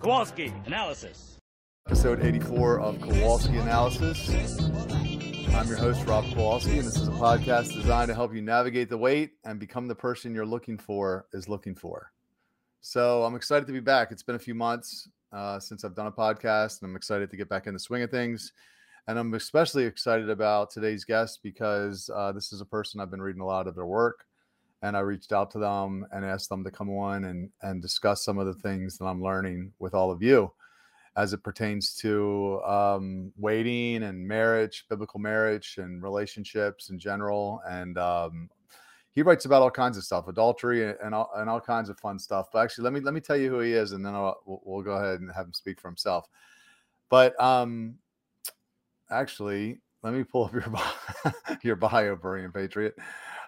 Kowalski Analysis. Episode 84 of Kowalski Analysis. I'm your host, Robb Kowalski, and this is a podcast designed to help you navigate the wait and become the person you're looking for is looking for. So I'm excited to be back. It's been a few months uh, since I've done a podcast, and I'm excited to get back in the swing of things. And I'm especially excited about today's guest because uh, this is a person I've been reading a lot of their work and I reached out to them and asked them to come on and and discuss some of the things that I'm learning with all of you as it pertains to um, waiting and marriage, biblical marriage, and relationships in general. And um, he writes about all kinds of stuff, adultery and, all, and all kinds of fun stuff. But actually, let me let me tell you who he is, and then I'll, we'll, go ahead and have him speak for himself. But um, actually, let me pull up your bio, your bio, Berean Patriot.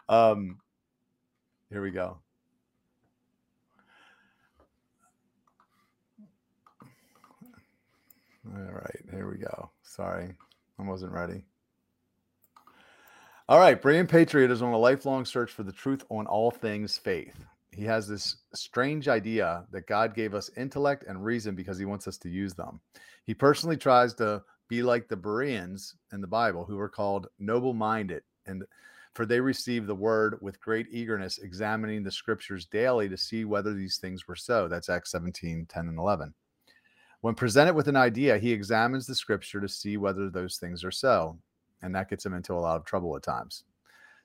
Um, here we go. All right, here we go. Sorry, I wasn't ready. All right, Berean Patriot is on a lifelong search for the truth on all things faith. He has this strange idea that God gave us intellect and reason because he wants us to use them. He personally tries to be like the Bereans in the Bible, who were called noble minded and for they received the word with great eagerness, examining the scriptures daily to see whether these things were so. That's Acts 17, 10, and 11. When presented with an idea, he examines the scripture to see whether those things are so. And that gets him into a lot of trouble at times.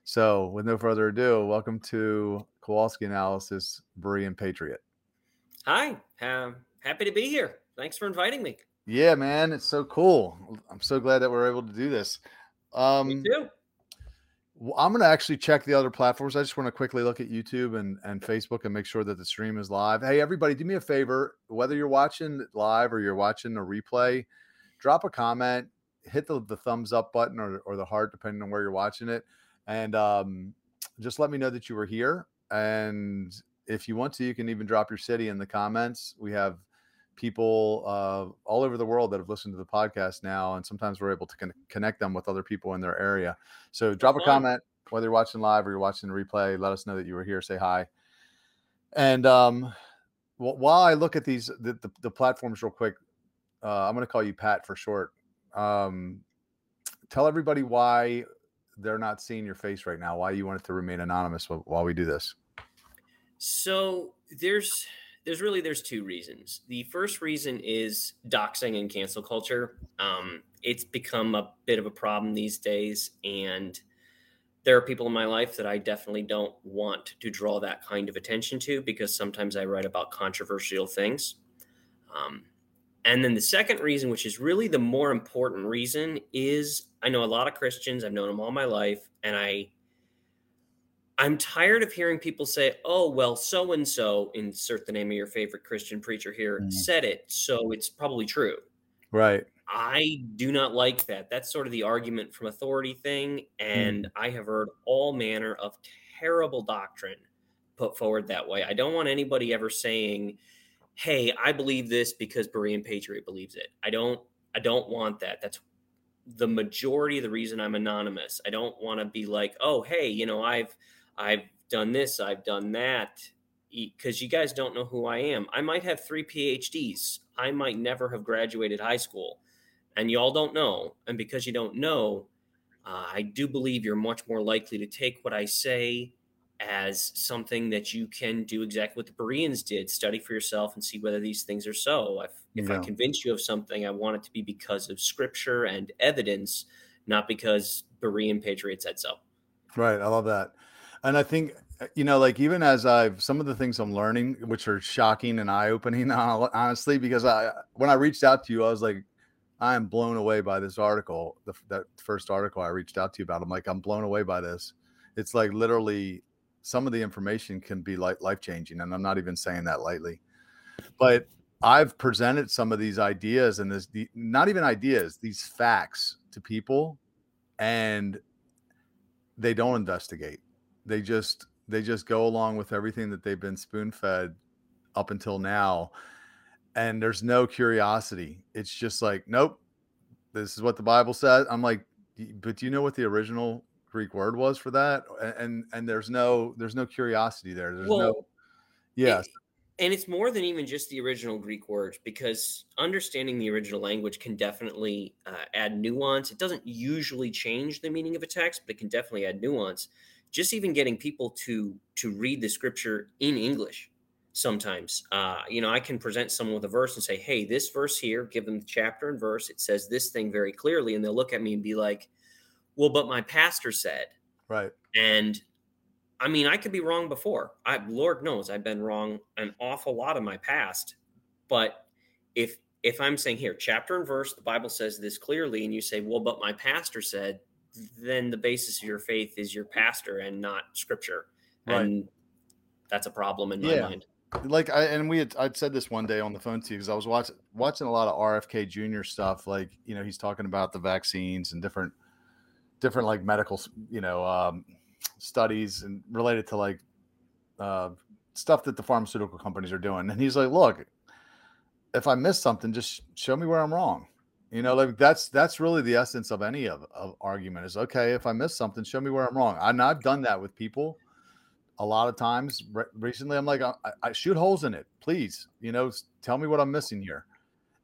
So, with no further ado, welcome to Kowalski Analysis, Berean Patriot. Hi, um, happy to be here. Thanks for inviting me. Yeah, man, it's so cool. I'm so glad that we're able to do this. Um, me too. I'm going to actually check the other platforms. I just want to quickly look at YouTube and, and Facebook and make sure that the stream is live. Hey, everybody, do me a favor. Whether you're watching live or you're watching a replay, drop a comment, hit the, the thumbs up button or, or the heart, depending on where you're watching it. And um, just let me know that you were here. And if you want to, you can even drop your city in the comments. We have people uh, all over the world that have listened to the podcast now, and sometimes we're able to con- connect them with other people in their area. So drop a comment whether you're watching live or you're watching the replay. Let us know that you were here. Say hi. And um, while I look at these the, the, the platforms real quick, uh, I'm going to call you Pat for short. Um, tell everybody why they're not seeing your face right now. Why you want it to remain anonymous while we do this. So there's there's really there's two reasons. The first reason is doxing and cancel culture. Um, it's become a bit of a problem these days, and there are people in my life that I definitely don't want to draw that kind of attention to because sometimes I write about controversial things. Um, and then the second reason, which is really the more important reason, is I know a lot of Christians. I've known them all my life, and I I'm tired of hearing people say, oh, well, so and so, insert the name of your favorite Christian preacher here, mm. said it. So it's probably true. Right. I do not like that. That's sort of the argument from authority thing. And mm. I have heard all manner of terrible doctrine put forward that way. I don't want anybody ever saying, hey, I believe this because Berean Patriot believes it. I don't I don't want that. That's the majority of the reason I'm anonymous. I don't want to be like, oh, hey, you know, I've I've done this, I've done that, because you guys don't know who I am. I might have three PhDs. I might never have graduated high school, and y'all don't know. And because you don't know, uh, I do believe you're much more likely to take what I say as something that you can do exactly what the Bereans did study for yourself and see whether these things are so. If, if yeah. I convince you of something, I want it to be because of scripture and evidence, not because Berean patriots said so. Right. I love that. And I think uh, you know, like even as I've some of the things I'm learning, which are shocking and eye opening, honestly, because I when I reached out to you, I was like, I am blown away by this article. The, that first article I reached out to you about, I'm like, I'm blown away by this. It's like literally some of the information can be like life changing, and I'm not even saying that lightly. But I've presented some of these ideas and this, the, not even ideas, these facts to people, and they don't investigate they just they just go along with everything that they've been spoon fed up until now and there's no curiosity. It's just like nope this is what the bible says. I'm like but do you know what the original greek word was for that? And and, there's no there's no curiosity there. There's well, no yes and it's more than even just the original Greek word because understanding the original language can definitely uh, add nuance. It doesn't usually change the meaning of a text, but it can definitely add nuance. Just even getting people to to read the scripture in English sometimes. Uh, you know, I can present someone with a verse and say, "Hey, this verse here, give them the chapter and verse. It says this thing very clearly," and they'll look at me and be like, "Well, but my pastor said." Right. And I mean, I could be wrong before. I, Lord knows I've been wrong an awful lot of my past. But if if I'm saying here, chapter and verse, the Bible says this clearly, and you say, well, but my pastor said, then the basis of your faith is your pastor and not scripture. Right. And that's a problem in my yeah. mind. Like I and we had I'd said this one day on the phone to you because I was watching watching a lot of RFK Jr. stuff. Like, you know, he's talking about the vaccines and different different like medical, you know, um, studies and related to like uh, stuff that the pharmaceutical companies are doing. And he's like, look, if I miss something, just show me where I'm wrong. You know, like that's that's really the essence of any of, of argument is okay. If I miss something, show me where I'm wrong. And I've done that with people a lot of times re- recently. I'm like, I, I shoot holes in it, please. You know, tell me what I'm missing here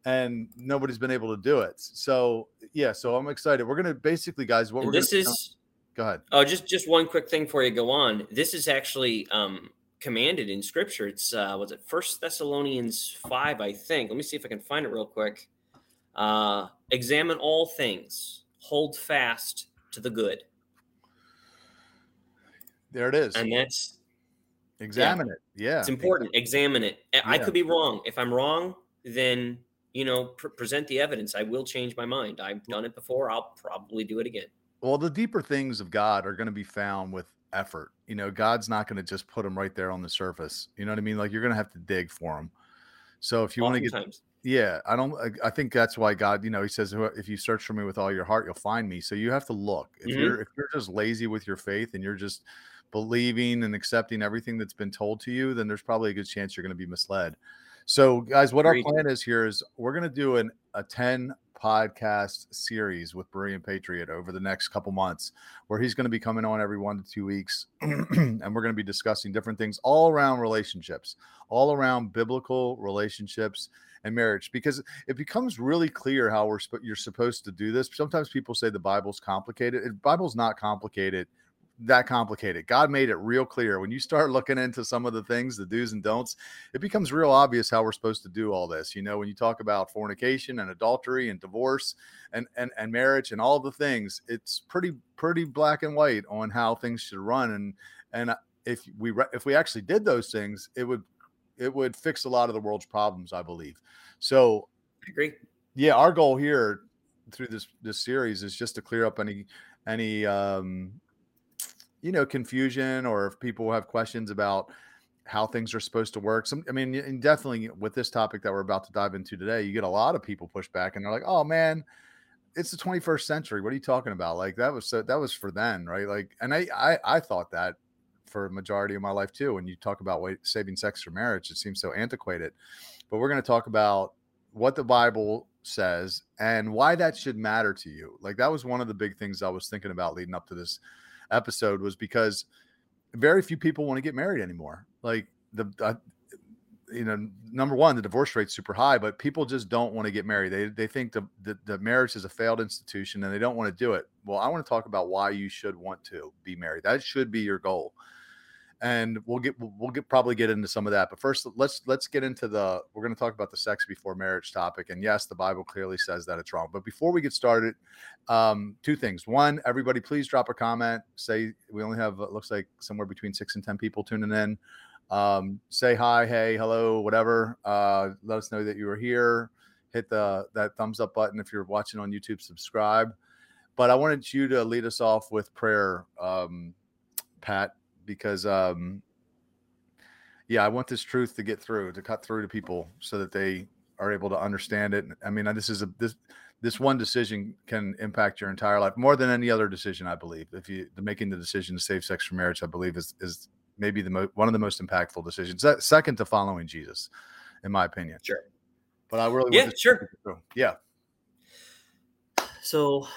and nobody's been able to do it. So yeah, so I'm excited. We're gonna basically, guys, what and we're this is Go ahead. Oh, just just one quick thing before you go on. This is actually um, commanded in Scripture. It's uh, was it First Thessalonians five, I think. Let me see if I can find it real quick. Uh, examine all things, hold fast to the good. There it is, and that's examine yeah, it. Yeah, it's important. Examine it. Yeah. I could be wrong. If I'm wrong, then you know, pr- present the evidence. I will change my mind. I've done it before. I'll probably do it again. Well, the deeper things of God are going to be found with effort. You know, God's not going to just put them right there on the surface. You know what I mean? Like you're going to have to dig for them. So if you want to get, yeah, I don't. I, think that's why God, you know, He says, "If you search for Me with all your heart, you'll find Me." So you have to look. If mm-hmm. you're if you're just lazy with your faith and you're just believing and accepting everything that's been told to you, then there's probably a good chance you're going to be misled. So, guys, what our plan is here is we're going to do an a ten podcast series with Berean Patriot over the next couple months, where he's going to be coming on every one to two weeks, and we're going to be discussing different things all around relationships, all around biblical relationships and marriage, because it becomes really clear how we're you're supposed to do this. Sometimes people say the Bible's complicated. The Bible's not complicated that complicated. God made it real clear. When you start looking into some of the things, the do's and don'ts, it becomes real obvious how we're supposed to do all this. You know, when you talk about fornication and adultery and divorce and and, and marriage and all the things, it's pretty pretty black and white on how things should run. And and if we if we actually did those things, it would it would fix a lot of the world's problems, I believe. So I agree. Yeah, our goal here through this this series is just to clear up any any um you know confusion or if people have questions about how things are supposed to work. Some, I mean, and definitely with this topic that we're about to dive into today, you get a lot of people push back and they're like, "Oh man, it's the 21st century. What are you talking about? Like that was so that was for then, right? Like, and I I, I thought that for a majority of my life too. When you talk about saving sex for marriage, it seems so antiquated. But we're going to talk about what the Bible says and why that should matter to you. Like that was one of the big things I was thinking about leading up to this episode was because very few people want to get married anymore. Like the, you know, number one, the divorce rate's super high, but people just don't want to get married. They they think the, the, the marriage is a failed institution and they don't want to do it. Well, I want to talk about why you should want to be married. That should be your goal and we'll get we'll get probably get into some of that. But first, let's let's get into the we're going to talk about the sex before marriage topic. And yes, the Bible clearly says that it's wrong. But before we get started, um, two things. One, everybody, please drop a comment. Say we only have looks like somewhere between six and ten people tuning in. Um, say hi, hey, hello, whatever. Uh, let us know that you are here. Hit the that thumbs up button if you're watching on YouTube. Subscribe. But I wanted you to lead us off with prayer, um, Pat because um yeah, I want this truth to get through, to cut through to people so that they are able to understand it. I mean, this is a this this one decision can impact your entire life more than any other decision. I believe if you the making the decision to save sex for marriage, I believe is is maybe the mo- one of the most impactful decisions. That second to following Jesus, in my opinion. Sure. But I really yeah sure yeah. So,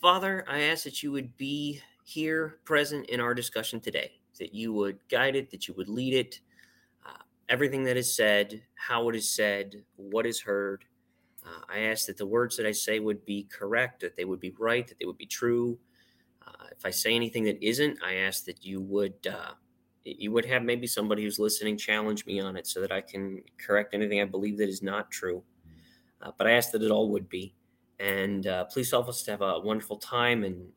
Father, I ask that you would be here present in our discussion today that you would guide it, that you would lead it. Uh, everything that is said, how it is said, what is heard. Uh, I ask that the words that I say would be correct, that they would be right, that they would be true. Uh, if I say anything that isn't, I ask that you would uh, you would have maybe somebody who's listening challenge me on it so that I can correct anything I believe that is not true. Uh, but I ask that it all would be. And uh, please help us to have a wonderful time and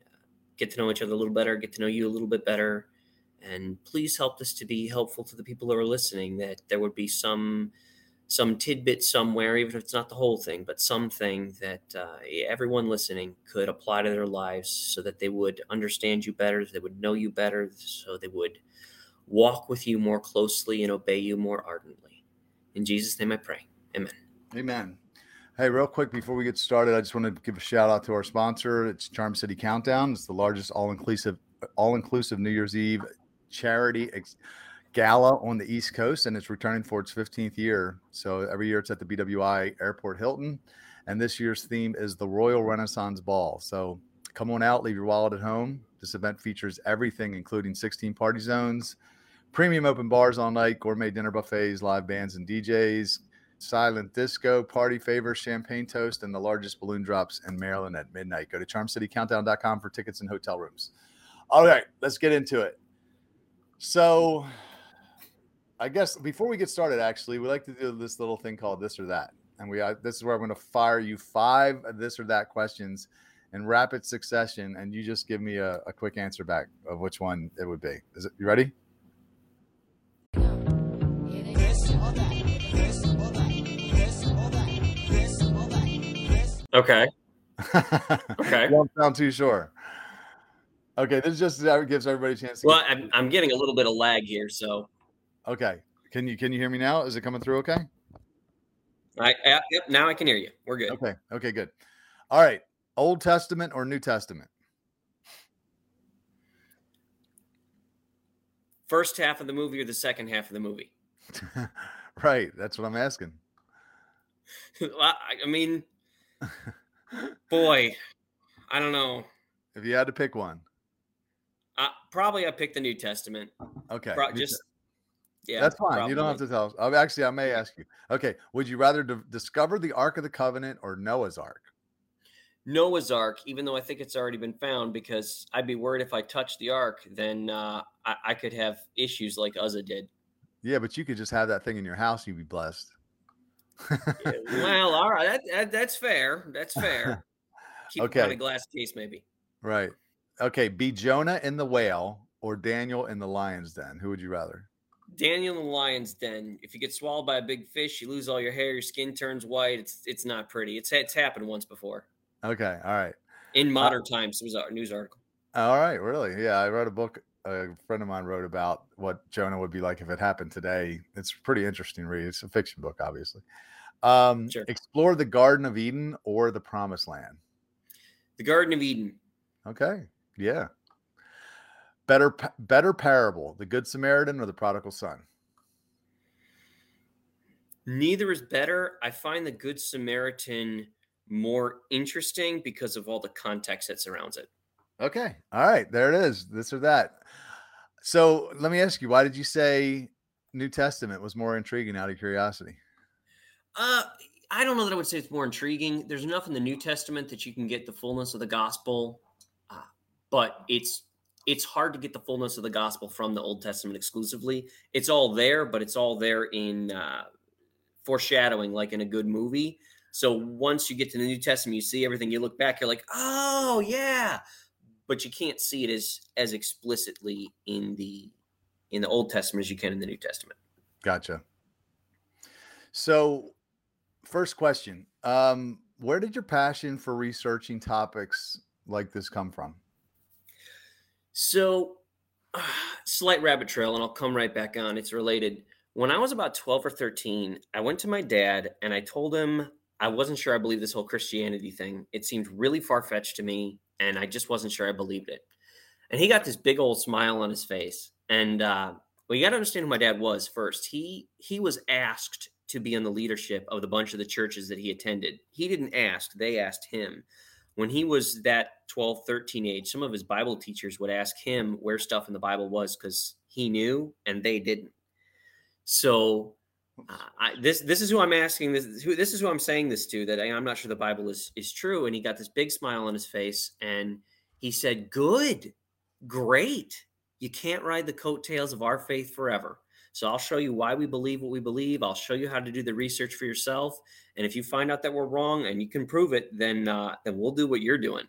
get to know each other a little better, get to know you a little bit better. And please help this to be helpful to the people who are listening, that there would be some some tidbit somewhere, even if it's not the whole thing, but something that uh, everyone listening could apply to their lives so that they would understand you better, they would know you better, so they would walk with you more closely and obey you more ardently. In Jesus' name I pray. Amen. Amen. Hey, real quick before we get started, I just want to give a shout out to our sponsor. It's Charm City Countdown. It's the largest all-inclusive all-inclusive New Year's Eve charity ex- gala on the East Coast, and it's returning for its 15th year. So every year it's at the BWI Airport Hilton, and this year's theme is the Royal Renaissance Ball. So come on out, leave your wallet at home. This event features everything, including 16 party zones, premium open bars all night, gourmet dinner buffets, live bands and DJs, silent disco, party favors, champagne toast, and the largest balloon drops in Maryland at midnight. Go to charmcitycountdown.com for tickets and hotel rooms. All right, let's get into it. So, I guess before we get started, actually, we like to do this little thing called this or that. And we, uh, this is where I'm going to fire you five this or that questions in rapid succession, and you just give me a, a quick answer back of which one it would be. Is it you ready? Okay. okay. Don't sound too sure. Okay, this just gives everybody a chance. well, I'm, I'm getting a little bit of lag here, so. Okay, can you can you hear me now? Is it coming through? Okay. I yep. Now I can hear you. We're good. Okay. Okay. Good. All right. Old Testament or New Testament? First half of the movie or the second half of the movie? right. That's what I'm asking. I mean, Boy, I don't know. If you had to pick one, uh, probably I picked the New Testament. Okay, Pro- just yeah, that's fine. Probably. You don't have to tell us. Oh, actually, I may ask you. Okay, would you rather d- discover the Ark of the Covenant or Noah's Ark? Noah's Ark, even though I think it's already been found, because I'd be worried if I touched the Ark, then uh, I-, I could have issues like Uzzah did. Yeah, but you could just have that thing in your house. You'd be blessed well, all right, that, that, that's fair. That's fair. Keep okay. glass case, maybe. Right. Okay. Be Jonah in the whale or Daniel in the lion's den. Who would you rather? Daniel in the lion's den. If you get swallowed by a big fish, you lose all your hair, your skin turns white. It's it's not pretty. It's it's happened once before. Okay. All right. In uh modern uh, times, it was a news article. All right. Really? Yeah. I wrote a book. A friend of mine wrote about what Jonah would be like if it happened today. It's pretty interesting read. It's a fiction book, obviously. Um, sure. Explore the Garden of Eden or the Promised Land. The Garden of Eden. Okay. Yeah. Better, better parable: the Good Samaritan or the Prodigal Son. Neither is better. I find the Good Samaritan more interesting because of all the context that surrounds it. Okay. All right. There it is. This or that. So let me ask you, why did you say New Testament was more intriguing out of curiosity? Uh, I don't know that I would say it's more intriguing. There's enough in the New Testament that you can get the fullness of the gospel, uh, but it's it's hard to get the fullness of the gospel from the Old Testament exclusively. It's all there, but it's all there in uh, foreshadowing, like in a good movie. So once you get to the New Testament, you see everything. You look back, you're like, oh yeah, but you can't see it as as explicitly in the in the Old Testament as you can in the New Testament. Gotcha. So first question um, where did your passion for researching topics like this come from? So uh, slight rabbit trail and i'll come right back on. It's related. When i was about 12 or 13 i went to my dad and i told him i wasn't sure i believed this whole christianity thing. It seemed really far-fetched to me and i just wasn't sure i believed it and he got this big old smile on his face and uh, well you got to understand who my dad was first he he was asked to be in the leadership of the bunch of the churches that he attended. He didn't ask, they asked him. When he was that 12, 13 age, some of his Bible teachers would ask him where stuff in the Bible was because he knew and they didn't. So uh, I, this this is who I'm asking this who this is who I'm saying this to that I, I'm not sure the Bible is is true. And he got this big smile on his face and he said good. Great. You can't ride the coattails of our faith forever. So I'll show you why we believe what we believe. I'll show you how to do the research for yourself. And if you find out that we're wrong and you can prove it then uh, then we'll do what you're doing.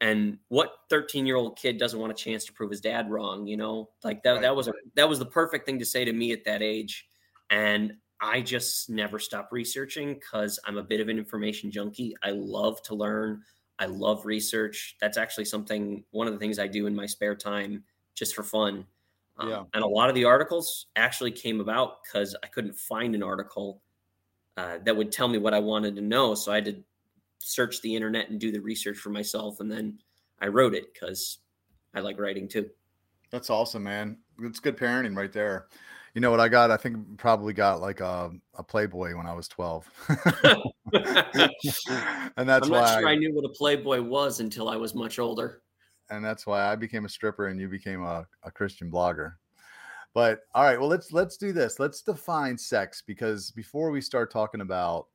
And what 13 year old kid doesn't want a chance to prove his dad wrong you know? Like that, that was a that was the perfect thing to say to me at that age and I just never stop researching because I'm a bit of an information junkie. I love to learn. I love research. That's actually something, one of the things I do in my spare time just for fun. Um, And a lot of the articles actually came about because I couldn't find an article uh, that would tell me what I wanted to know. So I had to search the internet and do the research for myself. And then I wrote it because I like writing too. That's awesome, man. It's good parenting right there. You know what I got? I think probably got like a, a Playboy when I was 12. and that's I'm why not sure I, I knew what a Playboy was until I was much older. and that's why I became a stripper and you became a, a Christian blogger. But all right, well let's let's do this. Let's define sex because before we start talking about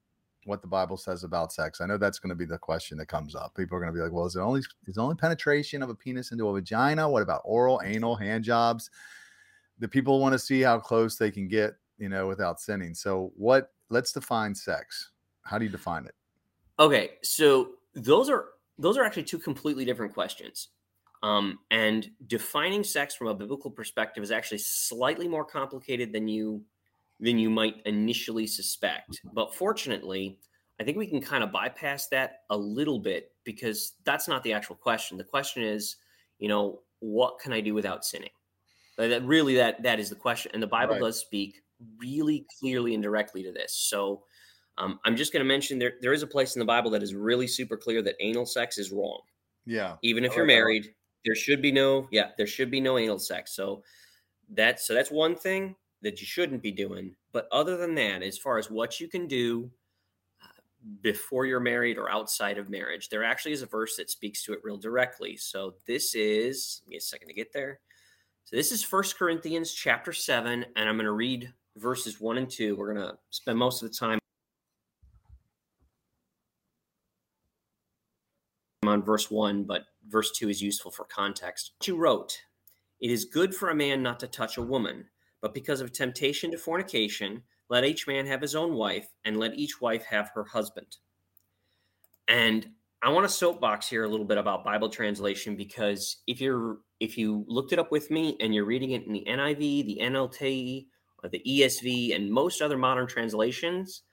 what the Bible says about sex, I know that's going to be the question that comes up. People are going to be like, "Well, is it only is it only penetration of a penis into a vagina? What about oral, anal, hand jobs?" The people want to see how close they can get, you know, without sinning. So, what? Let's define sex. How do you define it? Okay, so those are those are actually two completely different questions. Um, and defining sex from a biblical perspective is actually slightly more complicated than you than you might initially suspect. But fortunately, I think we can kind of bypass that a little bit because that's not the actual question. The question is, you know, what can I do without sinning? Like, That really that that is the question, and the Bible Right. does speak really clearly and directly to this. So um, I'm just going to mention there there is a place in the Bible that is really super clear that anal sex is wrong. Yeah. Even if I you're that married, there should be no yeah there should be no anal sex. So that's so that's one thing that you shouldn't be doing. But other than that, as far as what you can do uh, before you're married or outside of marriage, there actually is a verse that speaks to it real directly. So this is give me a second to get there. So this is First Corinthians chapter 7 and I'm going to read verses 1 and 2. We're going to spend most of the time on verse 1, but verse 2 is useful for context. You wrote, It is good for a man not to touch a woman, but because of temptation to fornication, let each man have his own wife, and let each wife have her husband. And I want to soapbox here a little bit about Bible translation because if you're if you looked it up with me and you're reading it in the NIV, the NLT, or the ESV, and most other modern translations,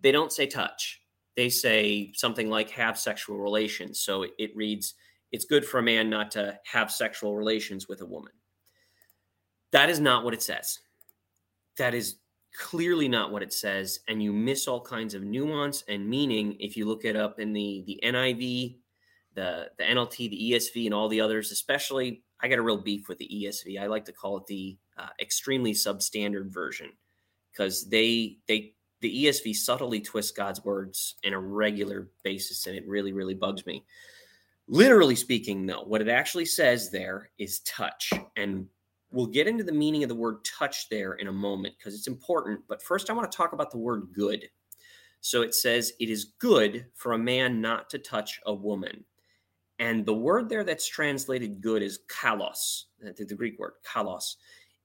they don't say touch. They say something like have sexual relations. So it, reads, it's good for a man not to have sexual relations with a woman. That is not what it says. That is clearly not what it says. And you miss all kinds of nuance and meaning if you look it up in the, the NIV, the, the NLT, the ESV, and all the others, especially. I got a real beef with the ESV. I like to call it the uh, extremely substandard version because they they the ESV subtly twists God's words in a regular basis, and it really, really bugs me. Literally speaking, though, what it actually says there is touch. And we'll get into the meaning of the word touch there in a moment because it's important. But first, I want to talk about the word good. So it says, It is good for a man not to touch a woman. And the word there that's translated good is kalos, the, Greek word kalos.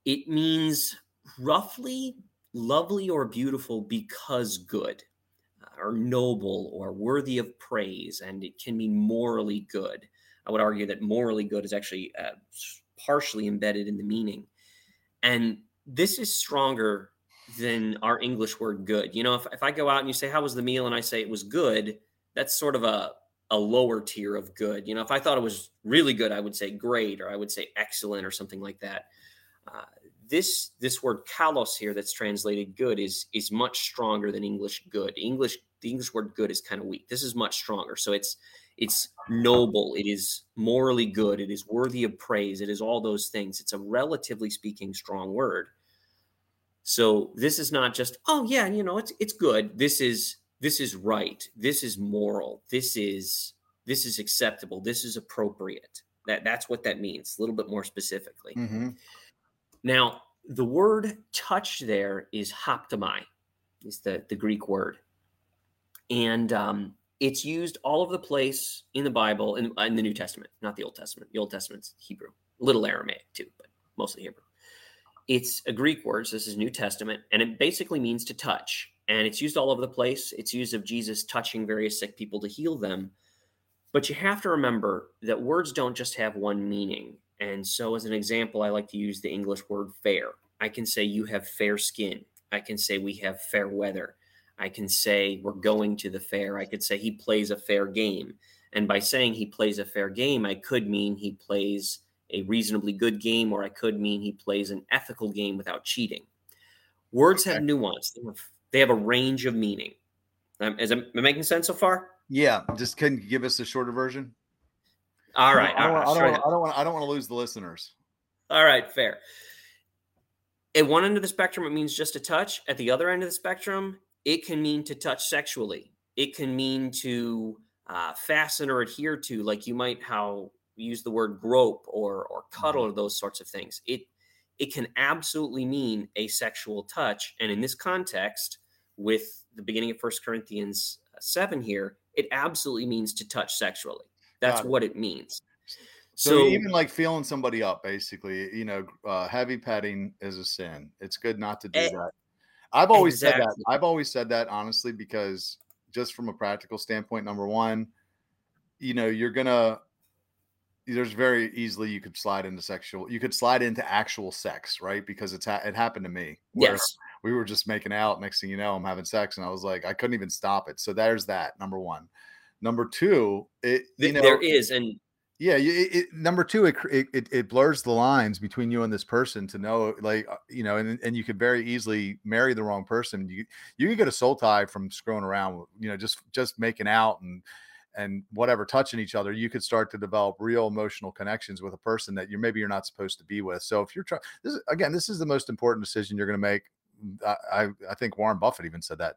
It means roughly lovely or beautiful because good, uh, or noble or worthy of praise, and it can mean morally good. I would argue that morally good is actually uh, partially embedded in the meaning. And this is stronger than our English word good. You know, if, if I go out and you say, How was the meal? and I say it was good, that's sort of a a lower tier of good. You know, if I thought it was really good, I would say great, or I would say excellent, or something like that. Uh, this this word kalos here, that's translated good, is is much stronger than English good. English the English word good is kind of weak. This is much stronger. So it's it's noble. It is morally good. It is worthy of praise. It is all those things. It's a relatively speaking strong word. So this is not just oh yeah, you know it's it's good. This is this is right. This is moral. This is this is acceptable. This is appropriate. That that's what that means. A little bit more specifically. hmm Now, the word touch there is haptomai, is the, the Greek word. And um, it's used all over the place in the Bible, in, in the New Testament, not the Old Testament. The Old Testament's Hebrew, a little Aramaic too, but mostly Hebrew. It's a Greek word, so this is New Testament, and it basically means to touch. And it's used all over the place. It's used of Jesus touching various sick people to heal them. But you have to remember that words don't just have one meaning. And so, as an example, I like to use the English word fair. I can say you have fair skin. I can say we have fair weather. I can say we're going to the fair. I could say he plays a fair game. And by saying he plays a fair game, I could mean he plays a reasonably good game, or I could mean he plays an ethical game without cheating. Words okay. have nuance, they have, they have, a range of meaning. Um, is it making sense so far? Yeah. Just can you give us a shorter version? All right. I don't, I don't want I don't want to lose the listeners. All right, fair. At one end of the spectrum, it means just a touch. At the other end of the spectrum, it can mean to touch sexually. It can mean to uh, fasten or adhere to, like you might how use the word grope or or cuddle mm-hmm. or those sorts of things. It it can absolutely mean a sexual touch, and in this context, with the beginning of First Corinthians uh, seven here, it absolutely means to touch sexually. That's it. what it means. So, so, even like feeling somebody up, basically, you know, uh, heavy petting is a sin. It's good not to do eh, that. I've always exactly. said that. I've always said that honestly because just from a practical standpoint, number one, you know, you're gonna there's very easily you could slide into sexual you could slide into actual sex right because it's ha- it happened to me yes we were just making out next thing you know i'm having sex and i was like i couldn't even stop it so there's that number one number two it you know, there is and yeah it, it, number two it, it it blurs the lines between you and this person to know like uh, you know and, and you could very easily marry the wrong person. You you could get a soul tie from screwing around you know just just making out and and whatever touching each other. You could start to develop real emotional connections with a person that you maybe you're not supposed to be with. So if you're trying this is, again this is the most important decision you're going to make I, I, I think warren buffett even said that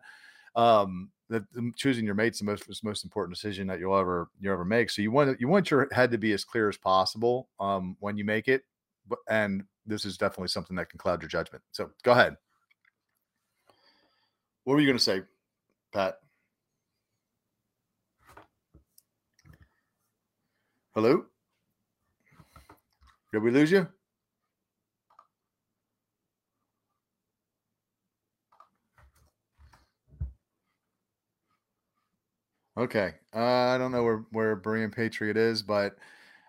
um that choosing your mate's the most most important decision that you'll ever you ever make so you want you want your head to be as clear as possible um when you make it and this is definitely something that can cloud your judgment so go ahead what were you going to say pat Hello? Did we lose you? Okay. Uh, I don't know where, where Berean Patriot is, but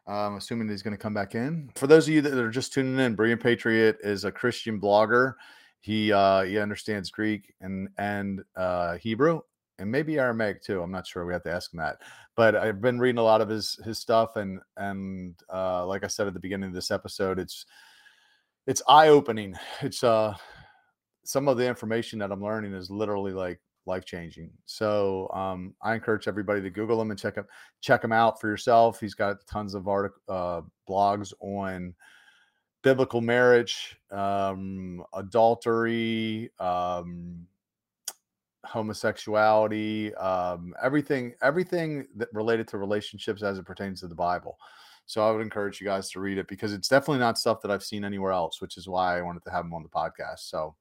I'm assuming he's going to come back in. For those of you that are just tuning in, Berean Patriot is a Christian blogger. He uh, he understands Greek and and uh, Hebrew and maybe Aramaic too. I'm not sure. We have to ask him that. But I've been reading a lot of his his stuff, and and uh, like I said at the beginning of this episode, it's it's eye opening. It's uh some of the information that I'm learning is literally like life changing. So um, I encourage everybody to Google him and check him check him out for yourself. He's got tons of article uh, blogs on biblical marriage, um, adultery, um, homosexuality, um, everything, everything that related to relationships as it pertains to the Bible. So I would encourage you guys to read it because it's definitely not stuff that I've seen anywhere else, which is why I wanted to have him on the podcast. So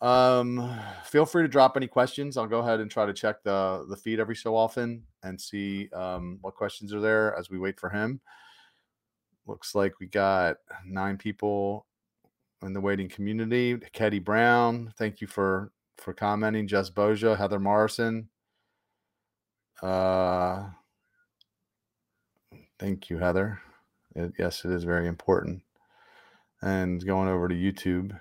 um feel free to drop any questions. I'll go ahead and try to check the the feed every so often and see um what questions are there as we wait for him. Looks like we got nine people in the waiting community. Ketty Brown, thank you for for commenting. Jess Boja, Heather Morrison. Uh, thank you, Heather. It, yes, it is very important. And going over to YouTube.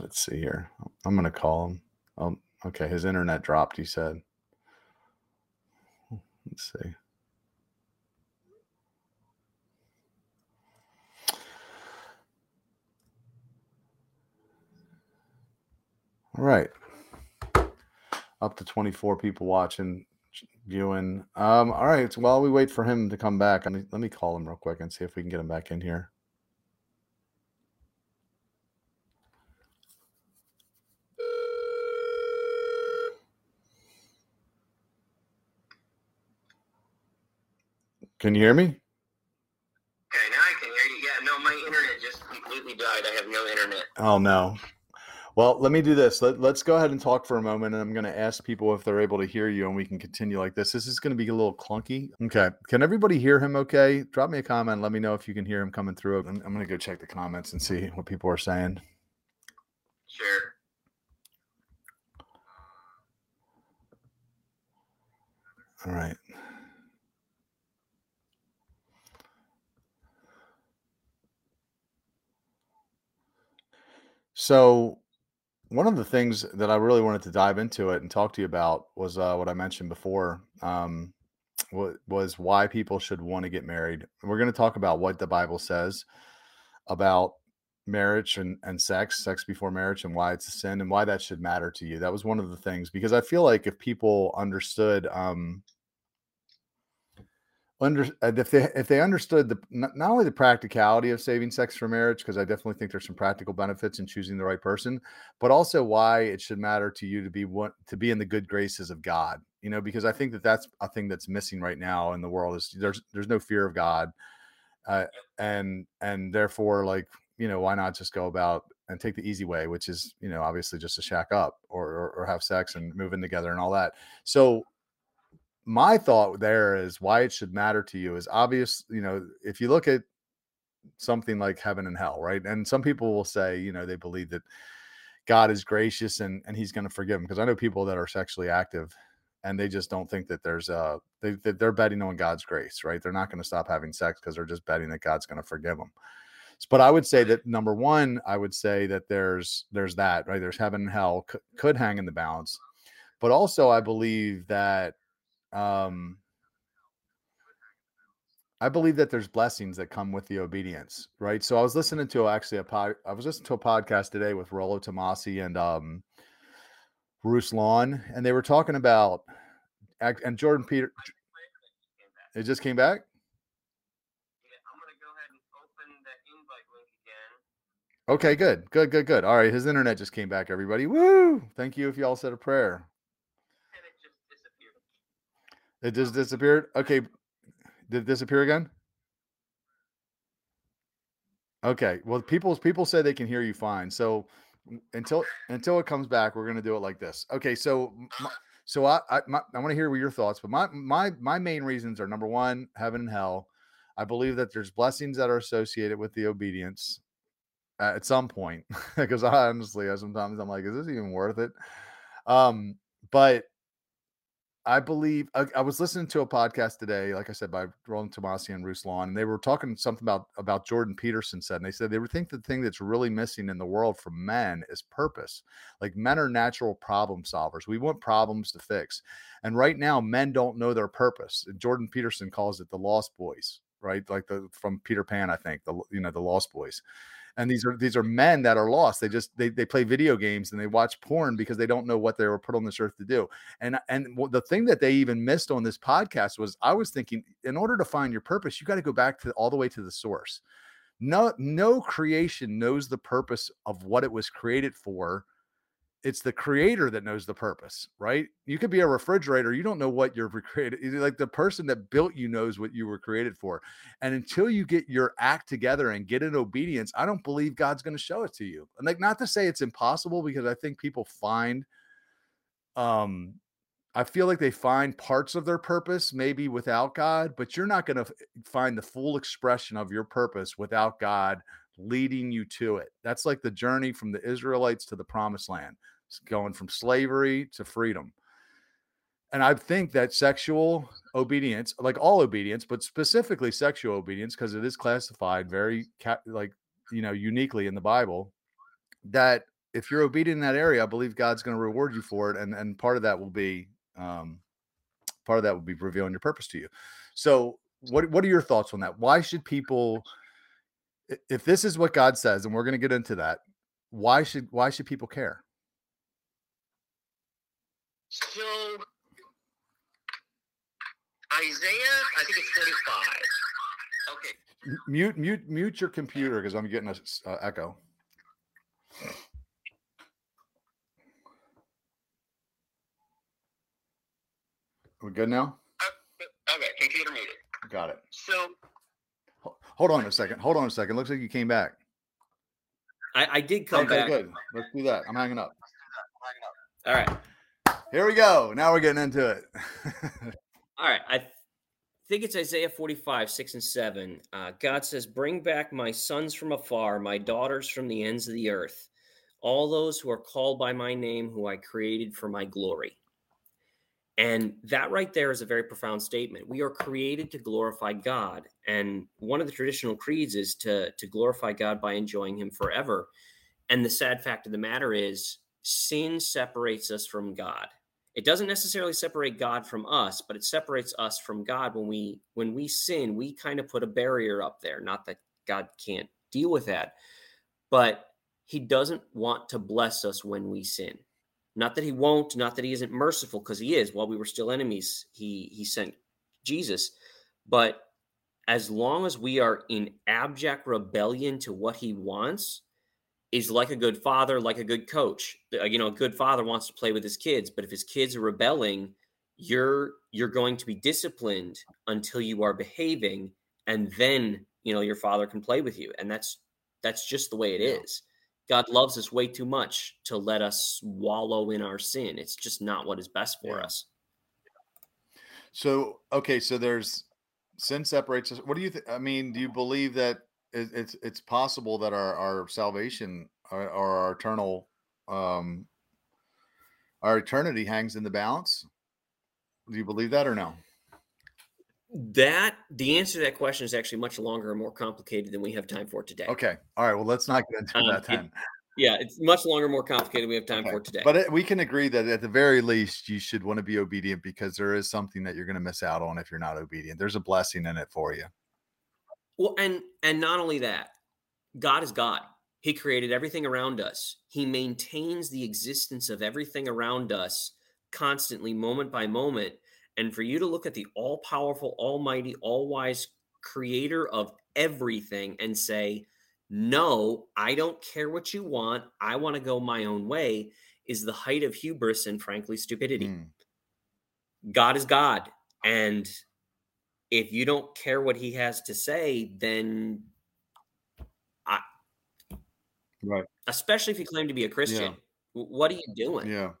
Let's see here. I'm going to call him. Oh, okay. His internet dropped, he said. Let's see. All right. Up to 24 people watching, viewing. Um, all right. While we wait for him to come back, let me, let me call him real quick and see if we can get him back in here. Can you hear me? Okay, now I can hear you. Yeah, no, my internet just completely died. I have no internet. Oh no. Well, let me do this. Let, us go ahead and talk for a moment, and I'm going to ask people if they're able to hear you, and we can continue like this. This is going to be a little clunky. Okay. Can everybody hear him okay? Drop me a comment. Let me know if you can hear him coming through. I'm, I'm going to go check the comments and see what people are saying. Sure. All right. So, one of the things that I really wanted to dive into it and talk to you about was uh, what I mentioned before. Um, was why people should want to get married. We're going to talk about what the Bible says about marriage and, and sex, sex before marriage, and why it's a sin and why that should matter to you. That was one of the things because I feel like if people understood um, under uh, if they if they understood the not, only the practicality of saving sex for marriage because i definitely think there's some practical benefits in choosing the right person but also why it should matter to you to be what to be in the good graces of god you know because i think that that's a thing that's missing right now in the world is there's there's no fear of god uh, and and therefore like you know why not just go about and take the easy way which is you know obviously just to shack up or, or, or have sex and move in together and all that. So my thought there is why it should matter to you is obvious. You know, if you look at something like heaven and hell, right? And some people will say, you know, they believe that God is gracious and and He's going to forgive them because I know people that are sexually active and they just don't think that there's a they they're betting on God's grace, right? They're not going to stop having sex because they're just betting that God's going to forgive them. But I would say that number one, I would say that there's there's that right. There's heaven and hell could, could hang in the balance, but also I believe that um, I believe that there's blessings that come with the obedience, right? So I was listening to actually a pod, I was listening to a podcast today with Rollo Tomassi and um, Bruce Lawn, and they were talking about and Jordan Peter. It just came back. Okay, good, good, good, good. All right, his internet just came back. Everybody, woo! Thank you if y'all said a prayer. It just disappeared. Okay, did it disappear again? Okay. Well, people people say they can hear you fine. So until until it comes back, we're gonna do it like this. Okay. So my, so I I, I want to hear your thoughts, but my my my main reasons are number one, heaven and hell. I believe that there's blessings that are associated with the obedience at some point, because I honestly, sometimes I'm like, is this even worth it? Um, but I believe I, I, was listening to a podcast today, like I said, by Roland Tomassi and Bruce Lawn, and they were talking something about about Jordan Peterson said, and they said they would think the thing that's really missing in the world for men is purpose. Like men are natural problem solvers. We want problems to fix, and right now men don't know their purpose. And Jordan Peterson calls it the Lost Boys, right? Like the from Peter Pan, I think the you know the Lost Boys and these are these are men that are lost. They just they, they play video games and they watch porn because they don't know what they were put on this earth to do. And and the thing that they even missed on this podcast was i was thinking in order to find your purpose you got to go back to all the way to the source. No no creation knows the purpose of what it was created for it's the creator that knows the purpose, right? You could be a refrigerator, you don't know what you're created. Like the person that built you knows what you were created for. And until you get your act together and get in obedience, I don't believe God's going to show it to you. And like not to say it's impossible because I think people find um I feel like they find parts of their purpose maybe without God, but you're not going to find the full expression of your purpose without God leading you to it. That's like the journey from the Israelites to the promised land it's going from slavery to freedom. And I think that sexual obedience, like all obedience, but specifically sexual obedience, because it is classified very like you know uniquely in the Bible, that if you're obedient in that area, I believe God's going to reward you for it, and and part of that will be um, part of that will be revealing your purpose to you. So, what what are your thoughts on that? Why should people, if this is what God says, and we're going to get into that, why should why should people care? So Isaiah, I think it's 45. Okay. Mute, mute, mute your computer because I'm getting a uh, echo. We good now? Uh, okay, computer muted. Got it. So, hold on a second. Hold on a second. Looks like you came back. I, I did come back. okay, back. good. Let's do that. I'm hanging up. All right. Here we go. Now we're getting into it. All right. I think it's Isaiah 45, 6 and 7. Uh, God says, Bring back my sons from afar, my daughters from the ends of the earth, all those who are called by my name, who I created for my glory. And that right there is a very profound statement. We are created to glorify God. And one of the traditional creeds is to, to glorify God by enjoying Him forever. And the sad fact of the matter is, sin separates us from God. It doesn't necessarily separate God from us, but it separates us from God when we when we sin, we kind of put a barrier up there. Not that God can't deal with that, but he doesn't want to bless us when we sin. Not that he won't, not that he isn't merciful, because he is. While we were still enemies, he he sent Jesus. But as long as we are in abject rebellion to what he wants, is like a good father, like a good coach. You know, a good father wants to play with his kids, but if his kids are rebelling, you're you're going to be disciplined until you are behaving, and then you know your father can play with you, and that's that's just the way it is. God loves us way too much to let us wallow in our sin. It's just not what is best for Yeah. us. so okay, so there's sin separates us. What do you think? I mean, do you believe that it, it's it's possible that our our salvation or, or our eternal um our eternity hangs in the balance? Do you believe that or no? That the answer to that question is actually much longer and more complicated than we have time for today. Okay. All right. Well, let's not get into Um, that it- Yeah, it's much longer, more complicated than we have time Okay. for today. But it, we can agree that at the very least, you should want to be obedient because there is something that you're going to miss out on if you're not obedient. There's a blessing in it for you. Well, and and not only that, God is God. He created everything around us. He maintains the existence of everything around us constantly, moment by moment. And for you to look at the all-powerful, almighty, all-wise creator of everything and say, "No, I don't care what you want. I want to go my own way," is the height of hubris and frankly stupidity. Mm, God is God. And if you don't care what he has to say, then I, Right. especially if you claim to be a Christian, w- what are you doing? Yeah.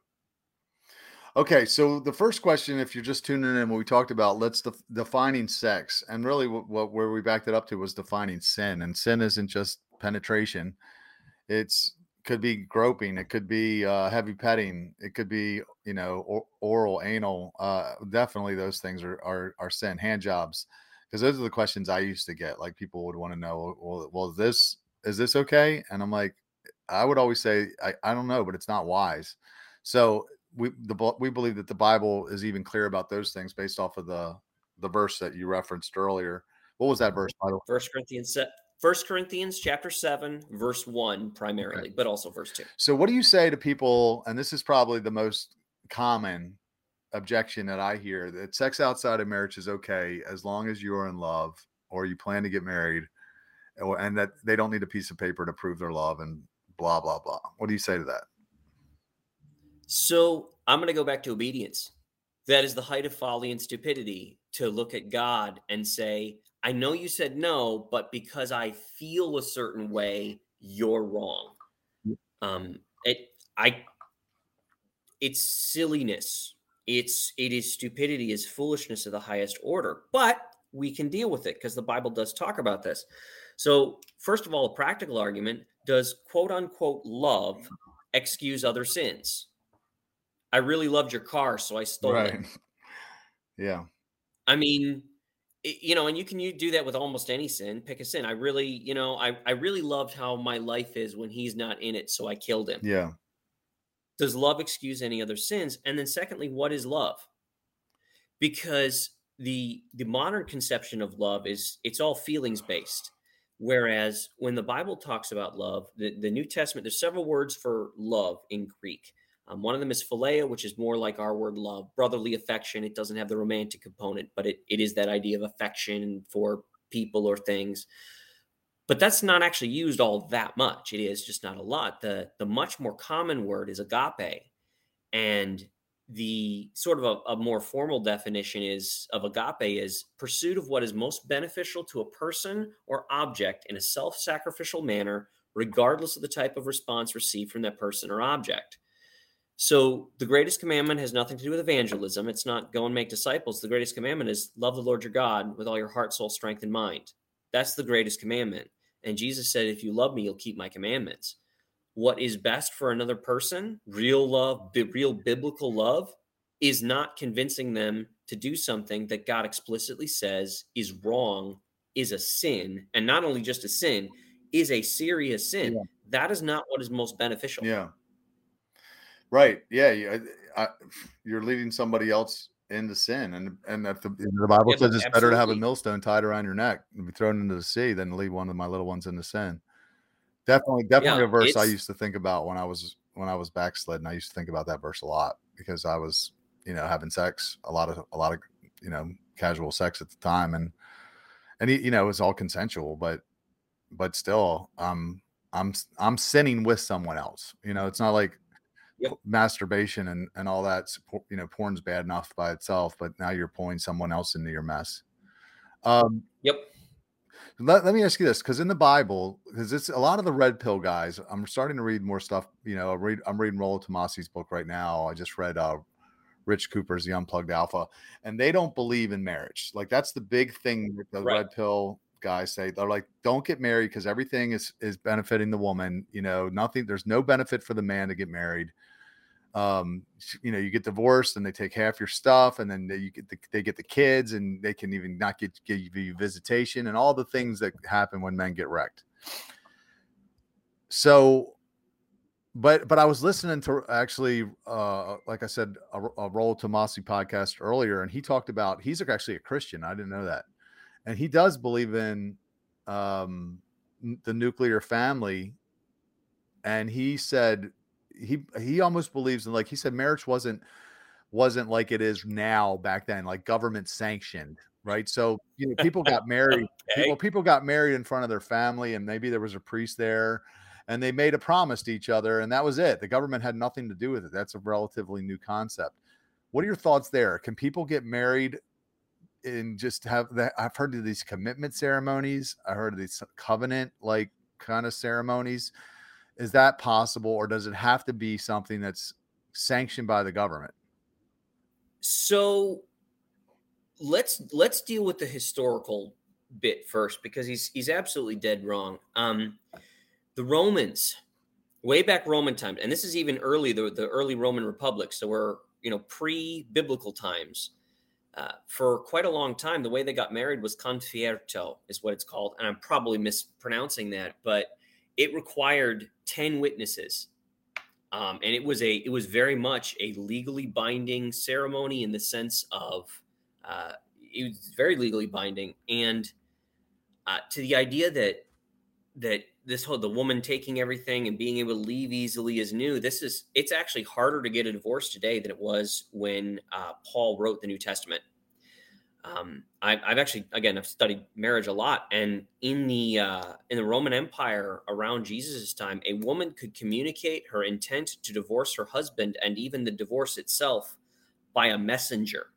Okay. So the first question, if you're just tuning in, what we talked about, let's def- defining sex, and really what, what where we backed it up to was defining sin, and sin isn't just penetration. It's could be groping, it could be uh, heavy petting, it could be you know or, oral, anal. Uh, definitely, those things are are, are sin. Hand jobs, because those are the questions I used to get. Like people would want to know, well, well, this is this okay? And I'm like, I would always say, I, I don't know, but it's not wise. So we the we believe that the Bible is even clear about those things based off of the the verse that you referenced earlier. What was that mm-hmm. verse? By the way? First Corinthians, First Corinthians chapter seven, verse one, primarily, but also verse two. So what do you say to people? And this is probably the most common objection that I hear that sex outside of marriage is okay as long as you are in love or you plan to get married, or, and that they don't need a piece of paper to prove their love and blah blah blah. What do you say to that? So I'm going to go back to obedience. That is the height of folly and stupidity to look at God and say, I know you said no, but because I feel a certain way, you're wrong. Um, it, I, it's silliness. It's, it is stupidity, is foolishness of the highest order, but we can deal with it because the Bible does talk about this. So, first of all, a practical argument does quote unquote love excuse other sins? I really loved your car, so I stole it. yeah. I mean, i- you know, and you can you do that with almost any sin. Pick a sin. I really, you know, I I really loved how my life is when he's not in it, so I killed him. Yeah. Does love excuse any other sins? And then secondly, what is love? Because the the modern conception of love is it's all feelings based. Whereas when the Bible talks about love, the, the New Testament, there's several words for love in Greek. Um, one of them is phileo, which is more like our word love, brotherly affection. It doesn't have the romantic component, but it, it is that idea of affection for people or things. But that's not actually used all that much. It is just not a lot. The the much more common word is agape, and the sort of a, a more formal definition is of agape is pursuit of what is most beneficial to a person or object in a self-sacrificial manner regardless of the type of response received from that person or object. So the greatest commandment has nothing to do with evangelism. It's not go and make disciples. The greatest commandment is love the Lord your God with all your heart, soul, strength, and mind. That's the greatest commandment. And Jesus said, if you love me, you'll keep my commandments. What is best for another person, real love, real biblical love, is not convincing them to do something that God explicitly says is wrong, is a sin, and not only just a sin, is a serious sin. Yeah. That is not what is most beneficial. Yeah. Right. Yeah. You, I, you're leading somebody else into sin, and and the, the Bible yeah, says it's absolutely. better to have a millstone tied around your neck and be thrown into the sea than to leave one of my little ones into sin. Definitely, definitely yeah, a verse I used to think about when I was when I was backslidden. I used to think about that verse a lot because I was, you know, having sex a lot of a lot of you know casual sex at the time, and and you know it was all consensual, but but still, um, I'm I'm sinning with someone else. You know, it's not like yep. masturbation and and all that. You know, porn's bad enough by itself, but now you're pulling someone else into your mess. Um, yep. Let, let me ask you this, because in the Bible, because it's a lot of the red pill guys. I'm starting to read more stuff. You know, I read I'm reading Rollo Tomassi's book right now. I just read uh, Rich Cooper's The Unplugged Alpha, and they don't believe in marriage. Like that's the big thing with the right. red pill guys say they're like don't get married because everything is is benefiting the woman you know nothing there's no benefit for the man to get married um you know you get divorced and they take half your stuff and then they, you get the, they get the kids and they can even not get give you visitation and all the things that happen when men get wrecked. So but but i was listening to actually uh like i said a, a Rollo Tomassi podcast earlier and he talked about he's actually a christian i didn't know that. And he does believe in um the nuclear family. And he said he he almost believes in like he said marriage wasn't wasn't like it is now back then like government sanctioned right? So you know people got married okay. people people got married in front of their family and maybe there was a priest there and they made a promise to each other and that was it. The government had nothing to do with it. That's a relatively new concept. What are your thoughts there? Can people get married and just have that i've heard of these commitment ceremonies. I heard of these covenant like kind of ceremonies is that possible, or does it have to be something that's sanctioned by the government? So let's let's deal with the historical bit first because he's he's absolutely dead wrong. Um, the Romans, way back Roman times, and this is even early the the early Roman Republic, so we're you know pre-biblical times. Uh, for quite a long time, the way they got married was confierto, is what it's called, and I'm probably mispronouncing that, but it required 10 witnesses. Um, and it was a it was very much a legally binding ceremony in the sense of uh, it was very legally binding. And uh, to the idea that that this whole the woman taking everything and being able to leave easily is new this is it's actually harder to get a divorce today than it was when uh, paul wrote the new testament um, I, have actually again I've studied marriage a lot, and in the uh, in the Roman Empire around Jesus' time, a woman could communicate her intent to divorce her husband and even the divorce itself by a messenger.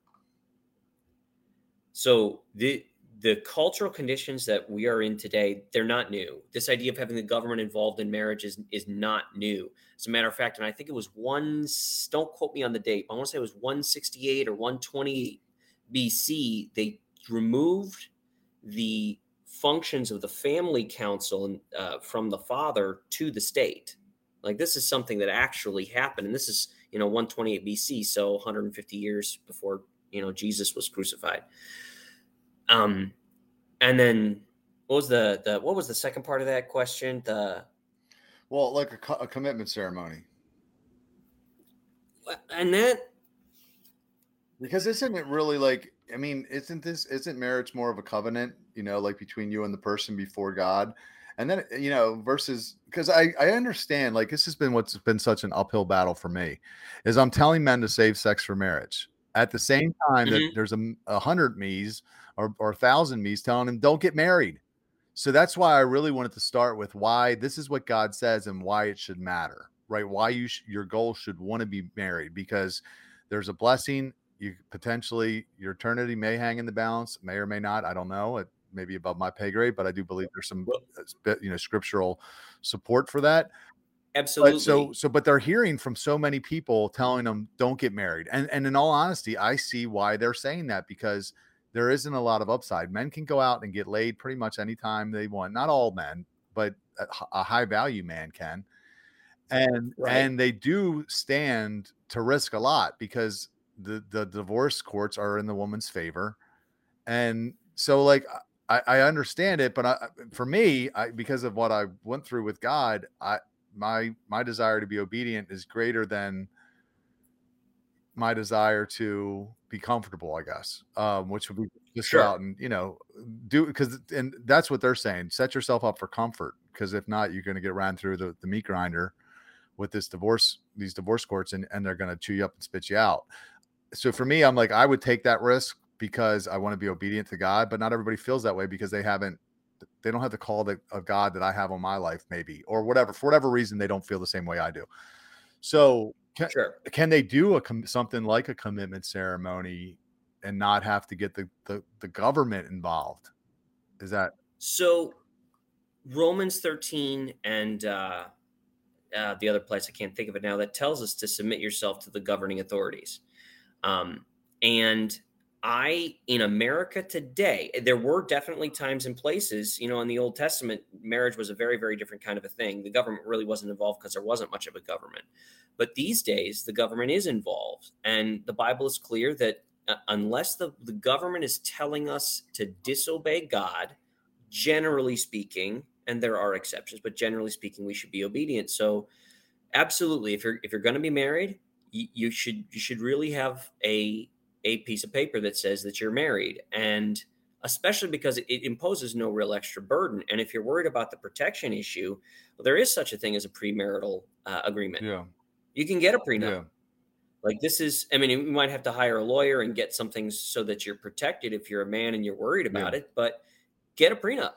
So the the cultural conditions that we are in today, they're not new. This idea of having the government involved in marriage is is not new. As a matter of fact, and I think it was one. Don't quote me on the date. I want to say it was 168 or 128 BC, they removed the functions of the family council uh, from the father to the state. Like this is something that actually happened, and this is you know 128 BC, so 150 years before you know Jesus was crucified. Um, and then what was the the what was the second part of that question? The well, like a, a commitment ceremony. And that because isn't it really like I mean, isn't this isn't marriage more of a covenant, you know, like between you and the person before God? And then you know, versus because I I understand like this has been what's been such an uphill battle for me, is I'm telling men to save sex for marriage. At the same time mm-hmm. that there's a, a hundred me's or or a thousand me's telling them don't get married. So that's why I really wanted to start with why this is what God says and why it should matter, right? Why you sh- your goal should want to be married because there's a blessing you potentially your eternity may hang in the balance, may or may not. I don't know. It may be above my pay grade, but I do believe there's some uh, you know scriptural support for that. Absolutely. But so so but they're hearing from so many people telling them don't get married. And and in all honesty, I see why they're saying that because there isn't a lot of upside. Men can go out and get laid pretty much anytime they want. Not all men, but a, a high value man can. And right. and they do stand to risk a lot because the the divorce courts are in the woman's favor. And so like I, I understand it, but I, for me, I, because of what I went through with God, I my my desire to be obedient is greater than my desire to be comfortable, I guess, um, which would be just sure. go out and you know do because and that's what they're saying. Set yourself up for comfort because if not, you're going to get ran through the, the meat grinder with this divorce, these divorce courts, and and they're going to chew you up and spit you out. So for me, I'm like I would take that risk because I want to be obedient to God, but not everybody feels that way because they haven't they don't have the call that, of God that I have on my life, maybe, or whatever. For whatever reason, they don't feel the same way I do. So can, sure. can they do a something like a commitment ceremony and not have to get the, the, the government involved? Is that so? Romans 13 and uh, uh, the other place I can't think of it now that tells us to submit yourself to the governing authorities. Um, and I, in America today, there were definitely times and places, you know, in the Old Testament, marriage was a very, very different kind of a thing. The government really wasn't involved because there wasn't much of a government. But these days, the government is involved. And the Bible is clear that uh, unless the, the government is telling us to disobey God, generally speaking, and there are exceptions, but generally speaking, we should be obedient. So, absolutely, if you're if you're going to be married, you, you should you should really have a a piece of paper that says that you're married. And especially because it imposes no real extra burden. And if you're worried about the protection issue, well, there is such a thing as a premarital uh, agreement. Yeah. You can get a prenup. Yeah. Like this is, I mean, you might have to hire a lawyer and get something so that you're protected if you're a man and you're worried about yeah. it, but get a prenup.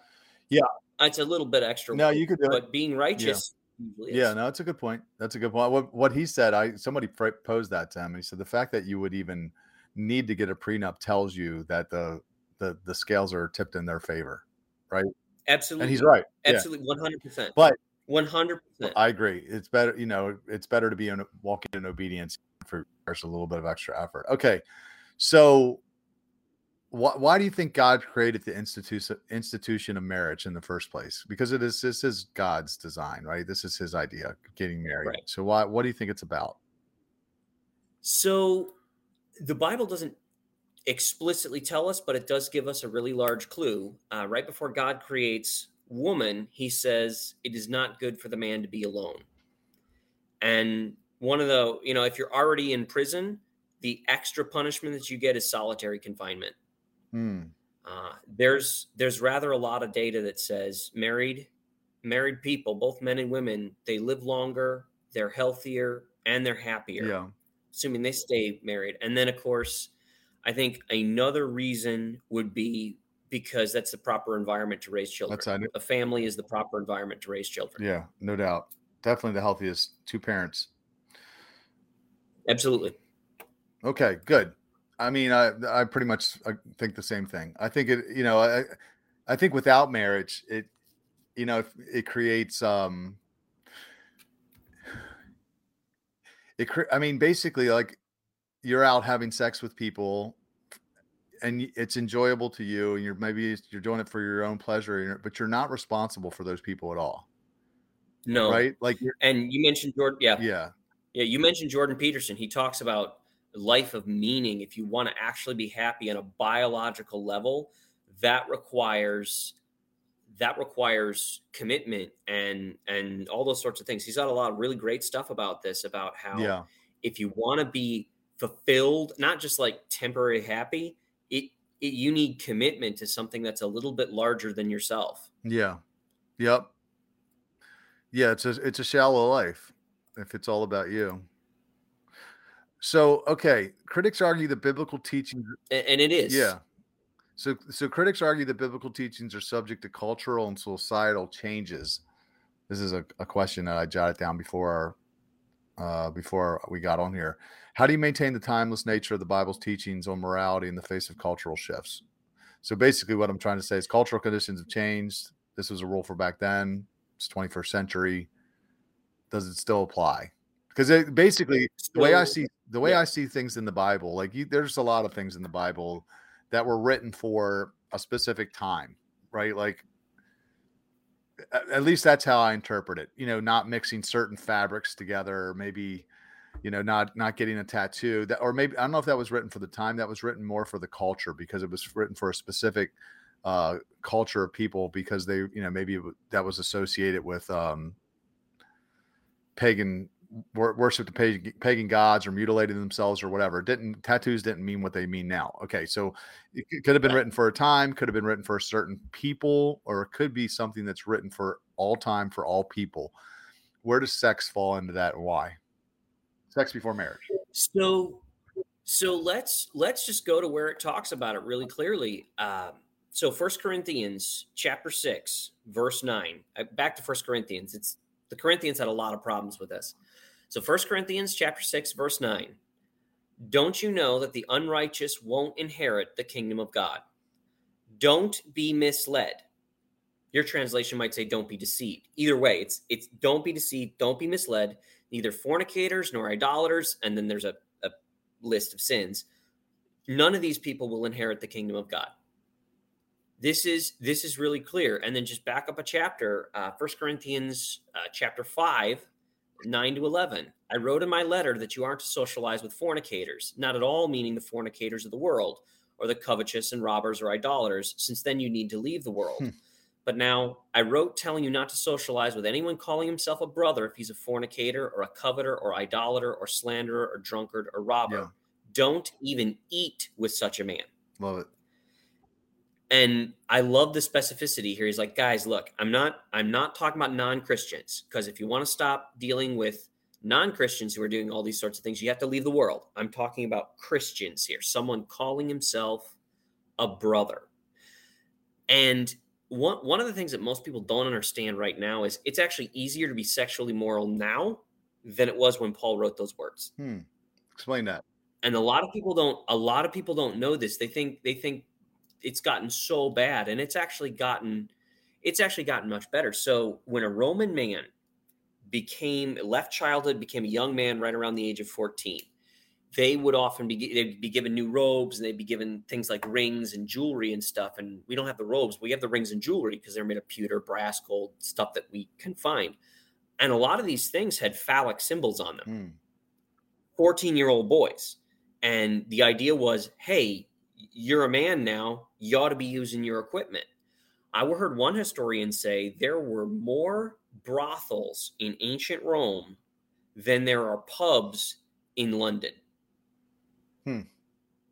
Yeah. It's a little bit extra. No, you could do but being righteous. Yeah. yeah, no, that's a good point. That's a good point. What, what he said, I somebody posed that to him. He said the fact that you would even need to get a prenup tells you that the the the scales are tipped in their favor, right? Absolutely, and he's right. Absolutely, one hundred percent. But one hundred percent, I agree. It's better, you know, it's better to be in walking in obedience for a little bit of extra effort. Okay, so why, why do you think God created the institution institution of marriage in the first place? Because it is this is God's design, right? This is His idea, getting married. Right. So why what do you think it's about? So the Bible doesn't explicitly tell us, but it does give us a really large clue. Uh, right before God creates woman, he says, It is not good for the man to be alone. And one of the, you know, if you're already in prison, the extra punishment that you get is solitary confinement. Hmm. Uh, there's there's rather a lot of data that says married married people, both men and women, they live longer, they're healthier, and they're happier. Yeah assuming they stay married. And then, of course, I think another reason would be because that's the proper environment to raise children. That's a family is the proper environment to raise children. Yeah, no doubt. Definitely the healthiest two parents. Absolutely. Okay, good. I mean, I I pretty much I think the same thing. I think it, you know, I I think without marriage, it, you know, it creates um it i mean basically like you're out having sex with people and it's enjoyable to you and you're maybe you're doing it for your own pleasure but you're not responsible for those people at all. No. Right? Like and you mentioned jordan yeah. Yeah. Yeah you mentioned jordan peterson. He talks about life of meaning if you want to actually be happy on a biological level that requires that requires commitment and and all those sorts of things. He's got a lot of really great stuff about this about how yeah. if you want to be fulfilled, not just like temporary happy, it, it you need commitment to something that's a little bit larger than yourself. Yeah. Yep. Yeah, it's a it's a shallow life if it's all about you. So, okay, critics argue the biblical teachings and, it is. Yeah. So, so critics argue that biblical teachings are subject to cultural and societal changes. This is a, a question that I jotted down before uh, before we got on here. How do you maintain the timeless nature of the Bible's teachings on morality in the face of cultural shifts? So basically, what I'm trying to say is cultural conditions have changed. This was a rule for back then. It's 21st century. Does it still apply? Because it, basically, the way I see the way yeah. I see things in the Bible, like you, there's a lot of things in the Bible that were written for a specific time, right? Like at least that's how I interpret it. You know, not mixing certain fabrics together, or maybe you know, not not getting a tattoo that, or maybe I don't know if that was written for the time. That was written more for the culture because it was written for a specific uh, culture of people because they, you know, maybe that was associated with um, pagan wor- worship the pagan, gods or mutilated themselves or whatever. It didn't tattoos didn't mean what they mean now. Okay, so it could have been written for a time, could have been written for a certain people, or it could be something that's written for all time for all people. Where does sex fall into that and why? Sex before marriage. So, so let's let's just go to where it talks about it really clearly. Um, so, First Corinthians chapter six, verse nine. uh, Back to First Corinthians. It's the Corinthians had a lot of problems with this. So, First Corinthians chapter six, verse nine. Don't you know that the unrighteous won't inherit the kingdom of God? Don't be misled. Your translation might say don't be deceived. Either way, it's it's don't be deceived, don't be misled, neither fornicators nor idolaters, and then there's a, a list of sins. None of these people will inherit the kingdom of God. This is this is really clear. And then just back up a chapter, uh, 1 Corinthians uh, chapter 5, 9 to 11. I wrote in my letter that you aren't to socialize with fornicators, not at all meaning the fornicators of the world, or the covetous and robbers or idolaters, since then you need to leave the world. Hmm. But now I wrote telling you not to socialize with anyone calling himself a brother if he's a fornicator or a coveter or idolater or slanderer or drunkard or robber. Yeah. Don't even eat with such a man. Love it. And I love the specificity here. He's like, guys, look, I'm not I'm not talking about non-Christians because if you want to stop dealing with non-Christians who are doing all these sorts of things, you have to leave the world. I'm talking about Christians here, someone calling himself a brother. And one one of the things that most people don't understand right now is it's actually easier to be sexually moral now than it was when Paul wrote those words Hmm. Explain that. and a lot of people don't a lot of people don't know this they think they think it's gotten so bad and it's actually gotten it's actually gotten much better so when a roman man became left childhood became a young man right around the age of 14 they would often be they'd be given new robes and they'd be given things like rings and jewelry and stuff and we don't have the robes we have the rings and jewelry because they're made of pewter brass gold stuff that we can find and a lot of these things had phallic symbols on them Hmm. 14 year old boys. And the idea was, hey, you're a man now. You ought to be using your equipment. I heard one historian say there were more brothels in ancient Rome than there are pubs in London. Hmm.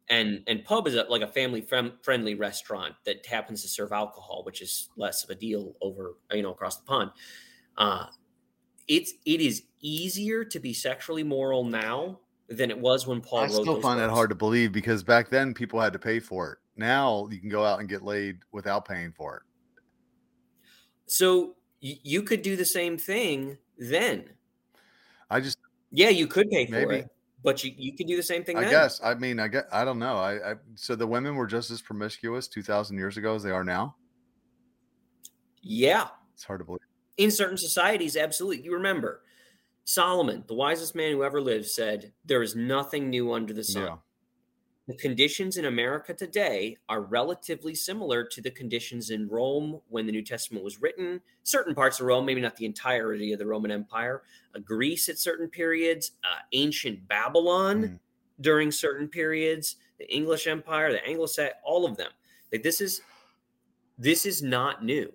And and pub is a, like a family friend, friendly restaurant that happens to serve alcohol, which is less of a deal over you know across the pond. Uh, it's it is easier to be sexually moral now than it was when Paul wrote. I still find that hard to believe because back then people had to pay for it. Now you can go out and get laid without paying for it. So y- you could do the same thing then. I just, Yeah, you could pay for Maybe. it, but you, you could do the same thing. I then. guess, I mean, I get, I don't know. I, I, so the women were just as promiscuous 2000 years ago as they are now. Yeah, It's hard to believe. in certain societies, absolutely. You remember Solomon, the wisest man who ever lived, said, "There is nothing new under the sun." Yeah. The conditions in America today are relatively similar to the conditions in Rome when the New Testament was written. Certain parts of Rome, maybe not the entirety of the Roman Empire, uh, Greece at certain periods, uh, ancient Babylon Mhm. during certain periods, the English Empire, the Anglo-Saxon, all of them. Like this is this is not new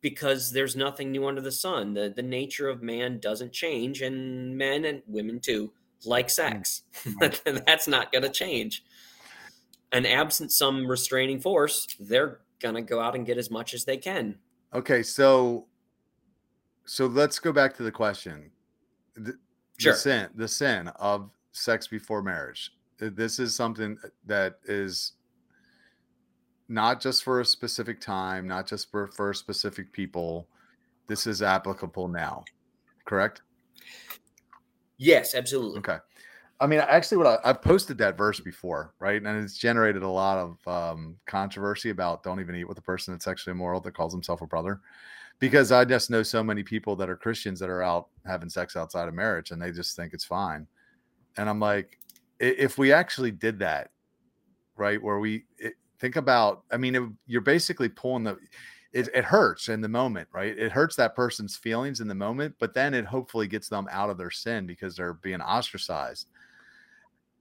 because there's nothing new under the sun. The the nature of man doesn't change, and men and women too like hmm. sex. Hmm. That's not going to change. And absent some restraining force, they're going to go out and get as much as they can. Okay. So, so let's go back to the question. The, Sure. the sin, the sin of sex before marriage. Uh, This is something uh, that is not just for a specific time, not just for, for specific people. This is applicable now, correct? Yes, absolutely. Okay. I mean, actually, what I, have posted that verse before, right? And it's generated a lot of um, controversy about don't even eat with a person that's sexually immoral that calls himself a brother, because I just know so many people that are Christians that are out having sex outside of marriage and they just think it's fine. And I'm like, if we actually did that, right, where we it, think about, I mean, it, you're basically pulling the it, it hurts in the moment, right? It hurts that person's feelings in the moment, but then it hopefully gets them out of their sin because they're being ostracized.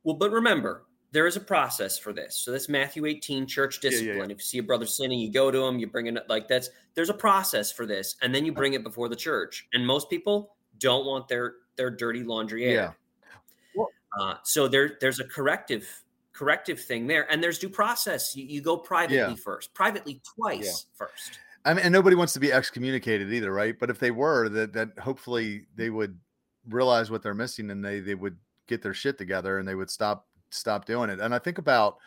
Well, but remember, there is a process for this. So this Matthew 18 church discipline. Yeah, yeah, yeah. If you see a brother sinning, you go to him, you bring it like that's there's a process for this, and then you bring it before the church. And most people don't want their their dirty laundry aired. Yeah. Uh, so there there's a corrective corrective thing there, and there's due process. You, you go privately first, privately twice first. I mean, and nobody wants to be excommunicated either, right? But if they were, that that hopefully they would realize what they're missing and they they would get their shit together and they would stop stop doing it. And I think about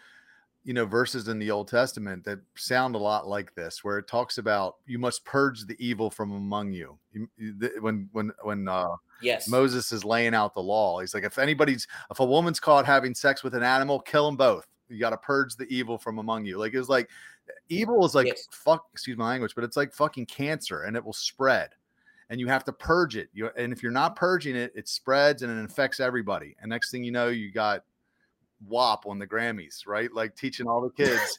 you know verses in the Old Testament that sound a lot like this, where it talks about you must purge the evil from among you. when when when uh, yes Moses is laying out the law, he's like, if anybody's if a woman's caught having sex with an animal, kill them both. You got to purge the evil from among you. Like it was like evil is like yes. fuck excuse my language but it's like fucking cancer and it will spread and you have to purge it you and if you're not purging it it spreads and it infects everybody and next thing you know you got WAP on the Grammys right like teaching all the kids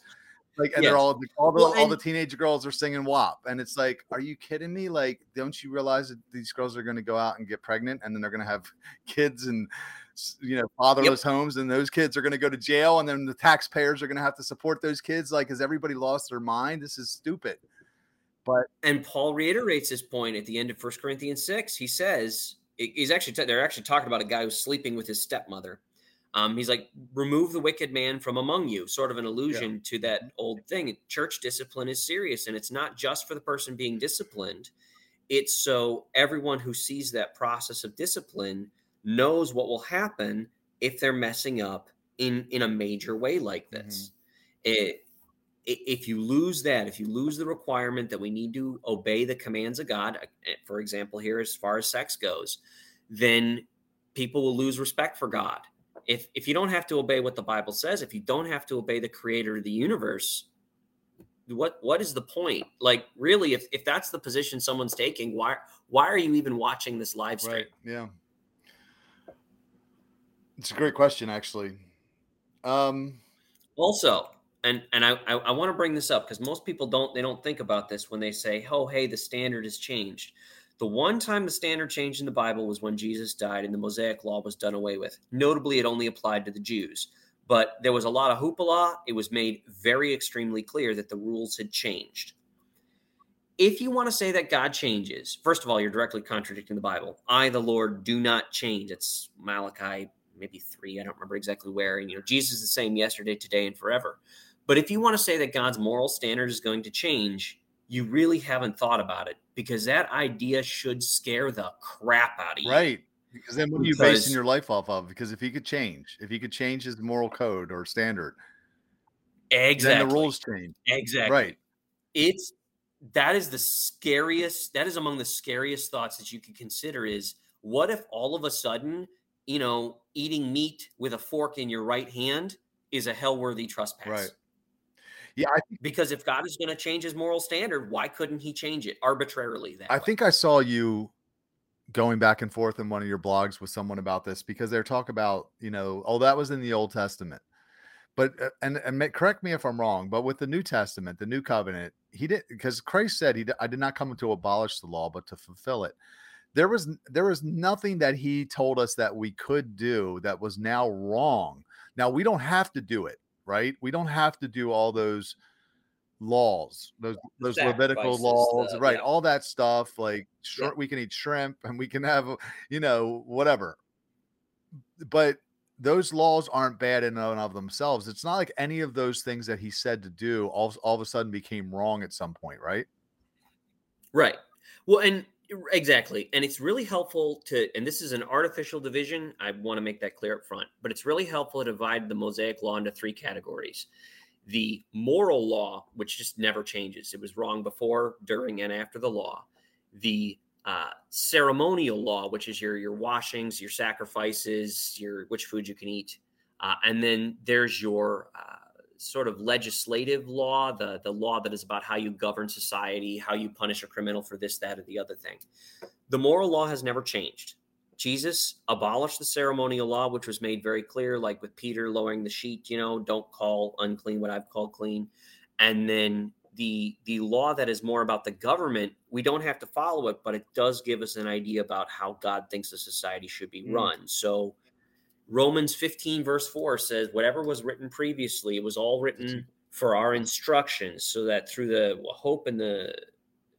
like and yes. they're all all the, well, all the teenage girls are singing WAP and it's like are you kidding me like don't you realize that these girls are going to go out and get pregnant and then they're going to have kids and you know fatherless yep. homes and those kids are going to go to jail and then the taxpayers are going to have to support those kids like has everybody lost their mind? This is stupid. But and paul reiterates this point at the end of First corinthians 6 he says he's actually they're actually talking about a guy who's sleeping with his stepmother. Um, he's like remove the wicked man from among you sort of an allusion yeah. to that old thing. Church discipline is serious and it's not just for the person being disciplined. It's so everyone who sees that process of discipline knows what will happen if they're messing up in in a major way like this. Mm-hmm. It, if you lose that, if you lose the requirement that we need to obey the commands of God, for example, here as far as sex goes, then people will lose respect for God. If if you don't have to obey what the Bible says, if you don't have to obey the creator of the universe, what what is the point? Like really, if if that's the position someone's taking, why why are you even watching this live stream? Right. Yeah. It's a great question, actually. Um, also, and and I I, I want to bring this up because most people don't they don't think about this when they say, "Oh, hey, the standard has changed." The one time the standard changed in the Bible was when Jesus died and the Mosaic Law was done away with. Notably, it only applied to the Jews, but there was a lot of hoopla. It was made very extremely clear that the rules had changed. If you want to say that God changes, first of all, you're directly contradicting the Bible. I, the Lord, do not change. It's Malachi maybe three. I don't remember exactly where. And you know, Jesus is the same yesterday, today, and forever. But if you want to say that God's moral standard is going to change, you really haven't thought about it because that idea should scare the crap out of you. Right. Because then what are you basing your life off of? Because if he could change, if he could change his moral code or standard, exactly, then the rules change. Exactly. Right. It's that is the scariest, that is among the scariest thoughts that you could consider is what if all of a sudden you know, eating meat with a fork in your right hand is a hell worthy trespass. Right. Yeah, think, because if God is going to change his moral standard, why couldn't he change it arbitrarily? I way? think I saw you going back and forth in one of your blogs with someone about this because they're talking about, you know, oh, that was in the Old Testament. But uh, and and correct me if I'm wrong, but with the New Testament, the New Covenant, he did because Christ said he I did not come to abolish the law, but to fulfill it there was there was nothing that he told us that we could do that was now wrong. Now we don't have to do it, right? We don't have to do all those laws, those those Levitical laws, uh, right? Yeah. All that stuff. Like yeah. we can eat shrimp and we can have, you know, whatever. But those laws aren't bad in and of themselves. It's not like any of those things that he said to do all, all of a sudden became wrong at some point, right? Right. Well, and Exactly. And it's really helpful to, and this is an artificial division. I want to make that clear up front, but it's really helpful to divide the Mosaic law into three categories the moral law, which just never changes. It was wrong before, during, and after the law. The uh, ceremonial law, which is your your washings, your sacrifices, your which food you can eat, uh, and then there's your uh, sort of legislative law, the the law that is about how you govern society, how you punish a criminal for this, that, or the other thing. The moral law has never changed. Jesus abolished the ceremonial law, which was made very clear, like with Peter lowering the sheet, you know, don't call unclean what I've called clean. And then the the law that is more about the government, we don't have to follow it, but it does give us an idea about how God thinks a society should be mm. run. So Romans 15, verse 4 says, Whatever was written previously, it was all written for our instructions, so that through the hope and the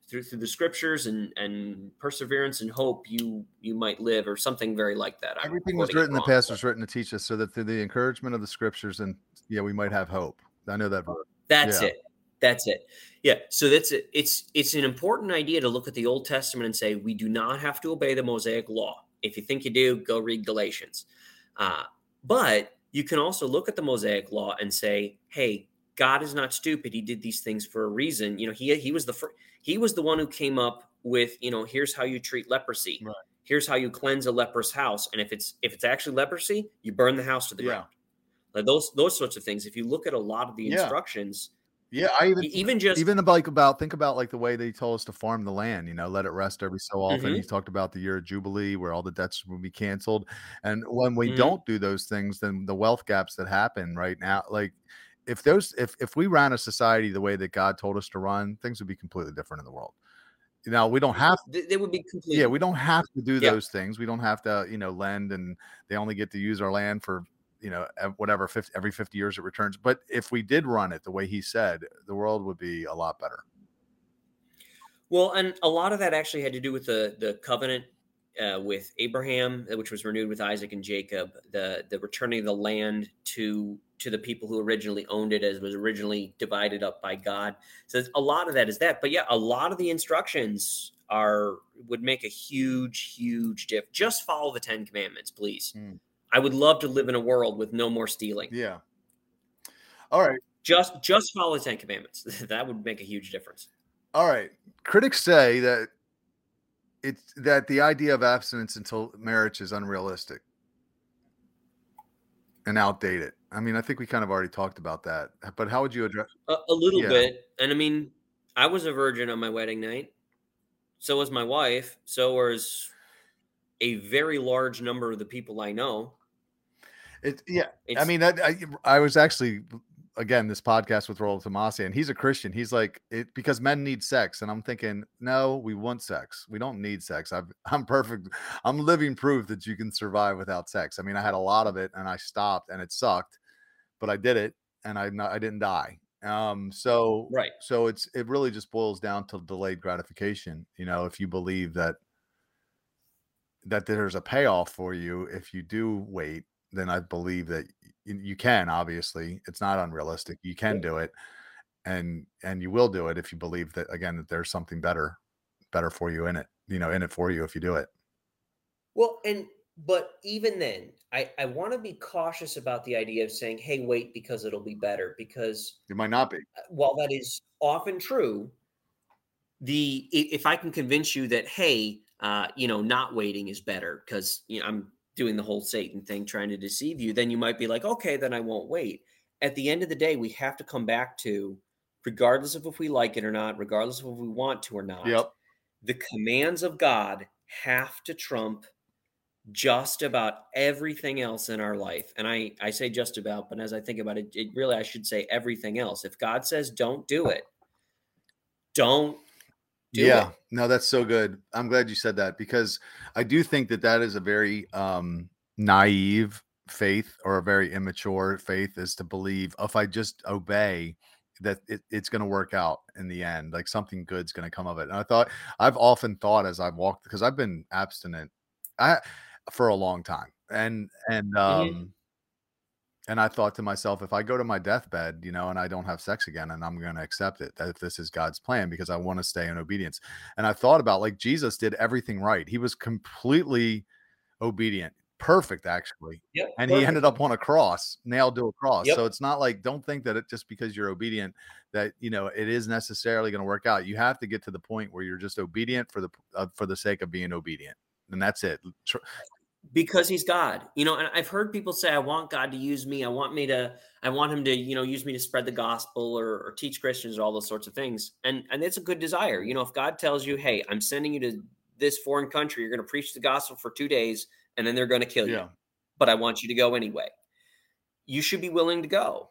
through through the scriptures and and perseverance and hope you you might live or something very like that. I'm Everything was written in the past was written to teach us so that through the encouragement of the scriptures and yeah, we might have hope. I know that. That's yeah. it. That's it. Yeah. So that's it. It's it's an important idea to look at the Old Testament and say we do not have to obey the Mosaic law. If you think you do, go read Galatians. Uh, but you can also look at the Mosaic law and say, hey, God is not stupid. He did these things for a reason. You know, he he was the first he was the one who came up with, you know, here's how you treat leprosy. Right. Here's how you cleanse a leper's house. And if it's if it's actually leprosy, you burn the house to the yeah. ground. Like those those sorts of things. If you look at a lot of the yeah. instructions, yeah, I even even just even like about think about like the way they told us to farm the land. You know, let it rest every so often. Mm-hmm. He talked about the year of jubilee where all the debts will be canceled, and when we mm-hmm. don't do those things, then the wealth gaps that happen right now, like if those if if we ran a society the way that God told us to run, things would be completely different in the world. Now we don't have they would be completely yeah we don't have to do yeah. those things. We don't have to you know lend and they only get to use our land for you know whatever 50, every 50 years it returns. But if we did run it the way he said, the world would be a lot better. Well, and a lot of that actually had to do with the the covenant uh, with Abraham, which was renewed with Isaac and Jacob, the the returning the land to to the people who originally owned it as was originally divided up by God. So a lot of that is that. But yeah, a lot of the instructions are would make a huge, huge diff. Just follow the Ten Commandments, please. Mm. I would love to live in a world with no more stealing. Yeah. All right. Just just follow the Ten Commandments. that would make a huge difference. All right. Critics say that it's that the idea of abstinence until marriage is unrealistic and outdated. I mean, I think we kind of already talked about that, but how would you address a, a little yeah. bit? And I mean, I was a virgin on my wedding night. So was my wife. So was a very large number of the people I know. It yeah. It's, I mean, that I, I was actually again this podcast with Rollo Tomassi, and he's a Christian. He's like it because men need sex, and I'm thinking, no, we want sex. We don't need sex. I've, I'm perfect. I'm living proof that you can survive without sex. I mean, I had a lot of it, and I stopped, and it sucked, but I did it, and I I didn't die. Um, so right. So it's it really just boils down to delayed gratification. You know, if you believe that that there's a payoff for you if you do wait, then I believe that you can obviously it's not unrealistic you can do it and and you will do it if you believe that again that there's something better better for you in it you know in it for you if you do it. Well and but even then i i want to be cautious about the idea of saying hey wait because it'll be better because it might not be. uh, while that is often true the if i can convince you that hey uh you know not waiting is better because you know i'm doing the whole Satan thing, trying to deceive you, then you might be like, okay, then I won't wait. At the end of the day, we have to come back to, regardless of if we like it or not, regardless of if we want to or not, yep. the commands of God have to trump just about everything else in our life. And I, I say just about, but as I think about it, it really, I should say everything else. If God says don't do it, don't do yeah, it. no, that's so good. I'm glad you said that because I do think that that is a very um, naive faith or a very immature faith is to believe if I just obey that it, it's going to work out in the end, like something good's going to come of it. And I thought I've often thought as I've walked because I've been abstinent I for a long time, and and mm-hmm. um. And I thought to myself, if I go to my deathbed, you know, and I don't have sex again, and I'm going to accept it that this is God's plan because I want to stay in obedience. And I thought about like Jesus did everything right. He was completely obedient, perfect actually. Yep, And perfect. he ended up on a cross, nailed to a cross. Yep. So it's not like don't think that it just because you're obedient that you know it is necessarily going to work out. You have to get to the point where you're just obedient for the uh, for the sake of being obedient. And that's it. Tr- because he's God. You know, and I've heard people say, I want God to use me. I want me to, I want him to, you know, use me to spread the gospel or, or teach Christians or all those sorts of things. And and it's a good desire. You know, if God tells you, hey, I'm sending you to this foreign country, you're going to preach the gospel for two days, and then they're going to kill you. Yeah. But I want you to go anyway. You should be willing to go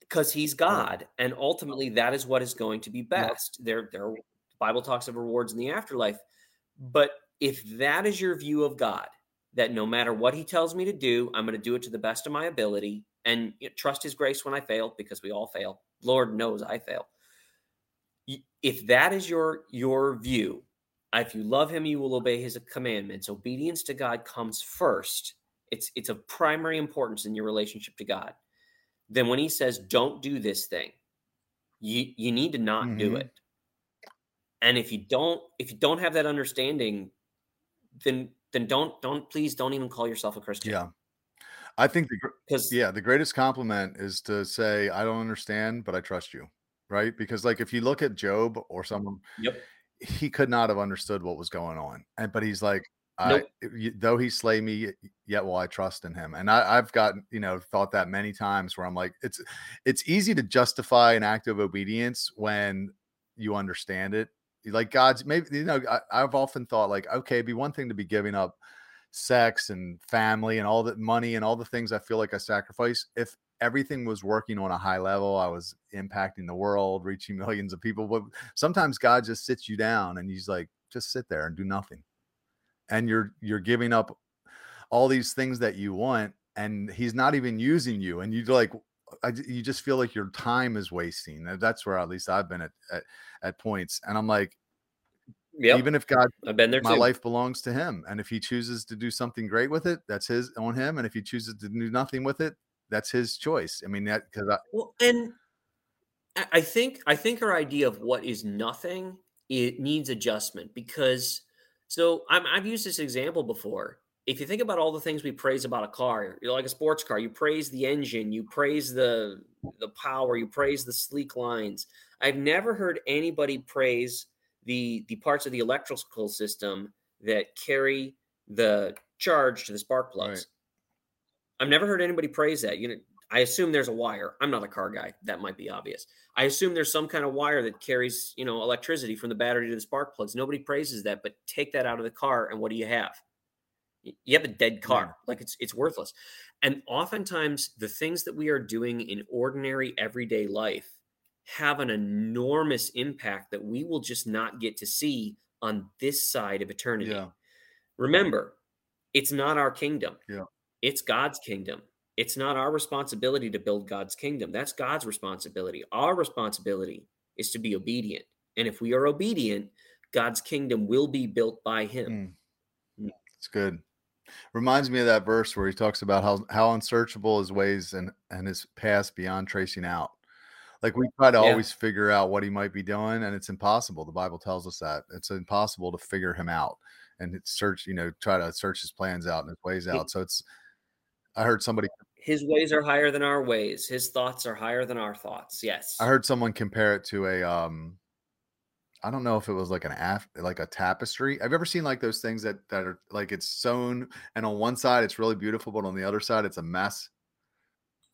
because he's God. And ultimately that is what is going to be best. There, there the Bible talks of rewards in the afterlife. But if that is your view of God, that no matter what he tells me to do, I'm going to do it to the best of my ability and you know, trust his grace when I fail because we all fail. Lord knows I fail. If that is your your view, if you love him, you will obey his commandments. Obedience to God comes first. It's it's of primary importance in your relationship to God. Then when he says don't do this thing, you you need to not do Mhm. it. And if you don't if you don't have that understanding, then then don't don't please don't even call yourself a Christian. Yeah. I think the Because yeah, the greatest compliment is to say I don't understand, but I trust you. Right? Because like if you look at Job or someone Yep. he could not have understood what was going on. And but he's like, I, Nope. though he slay me, yet will I trust in him. And I, I've gotten, you know, thought that many times where I'm like, it's it's easy to justify an act of obedience when you understand it. Like God's maybe, you know, I, I've often thought like, okay, it'd be one thing to be giving up sex and family and all the money and all the things I feel like I sacrifice. If everything was working on a high level, I was impacting the world, reaching millions of people. But sometimes God just sits you down and he's like, just sit there and do nothing. And you're you're giving up all these things that you want, and he's not even using you. And you're like I, j- you just feel like your time is wasting. That's where at least I've been at at, at points. And I'm like, Yep. even if God I've been there my too. life belongs to him and if he chooses to do something great with it that's his on him and if he chooses to do nothing with it that's his choice i mean that because I Well, and I- I think I think our idea of what is nothing it needs adjustment because so I'm, I've used this example before. If you think about all the things we praise about a car, you know, like a sports car, you praise the engine, you praise the the power, you praise the sleek lines. I've never heard anybody praise the the parts of the electrical system that carry the charge to the spark plugs. Right. I've never heard anybody praise that. You know, I assume there's a wire. I'm not a car guy. That might be obvious. I assume there's some kind of wire that carries, you know, electricity from the battery to the spark plugs. Nobody praises that, but take that out of the car and what do you have? You have a dead car. Like it's it's worthless. And oftentimes the things that we are doing in ordinary everyday life have an enormous impact that we will just not get to see on this side of eternity. yeah Remember, it's not our kingdom. Yeah. It's God's kingdom. It's not our responsibility to build God's kingdom. That's God's responsibility. Our responsibility is to be obedient. And if we are obedient, God's kingdom will be built by him. Mm. it's good reminds me of that verse where he talks about how how unsearchable his ways and and his past beyond tracing out like we try to Yeah. always figure out what he might be doing and it's impossible the bible tells us that it's impossible to figure him out and search you know try to search his plans out and his ways out so it's i heard somebody His ways are higher than our ways. His thoughts are higher than our thoughts. Yes. I heard someone compare it to a um I don't know if it was like an af like a tapestry. I've ever seen like those things that that are like it's sewn and on one side it's really beautiful, but on the other side it's a mess?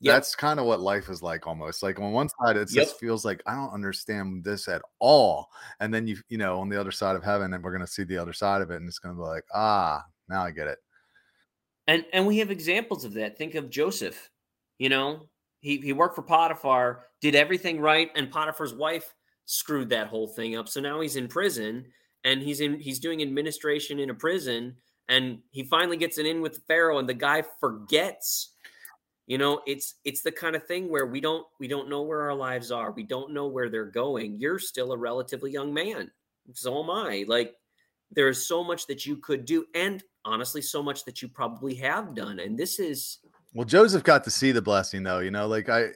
Yep. That's kind of what life is like almost. Like on one side it Yep. just feels like I don't understand this at all. And then you you know, on the other side of heaven, and we're gonna see the other side of it, and it's gonna be like, ah, now I get it. And and we have examples of that. Think of Joseph. You know, he he worked for Potiphar, did everything right, and Potiphar's wife screwed that whole thing up. So now he's in prison and he's in he's doing administration in a prison and he finally gets an in with the Pharaoh and the guy forgets. You know, it's it's the kind of thing where we don't we don't know where our lives are. We don't know where they're going. You're still a relatively young man. So am I. Like there is so much that you could do and honestly so much that you probably have done and this is Well, Joseph got to see the blessing though, you know, like I, I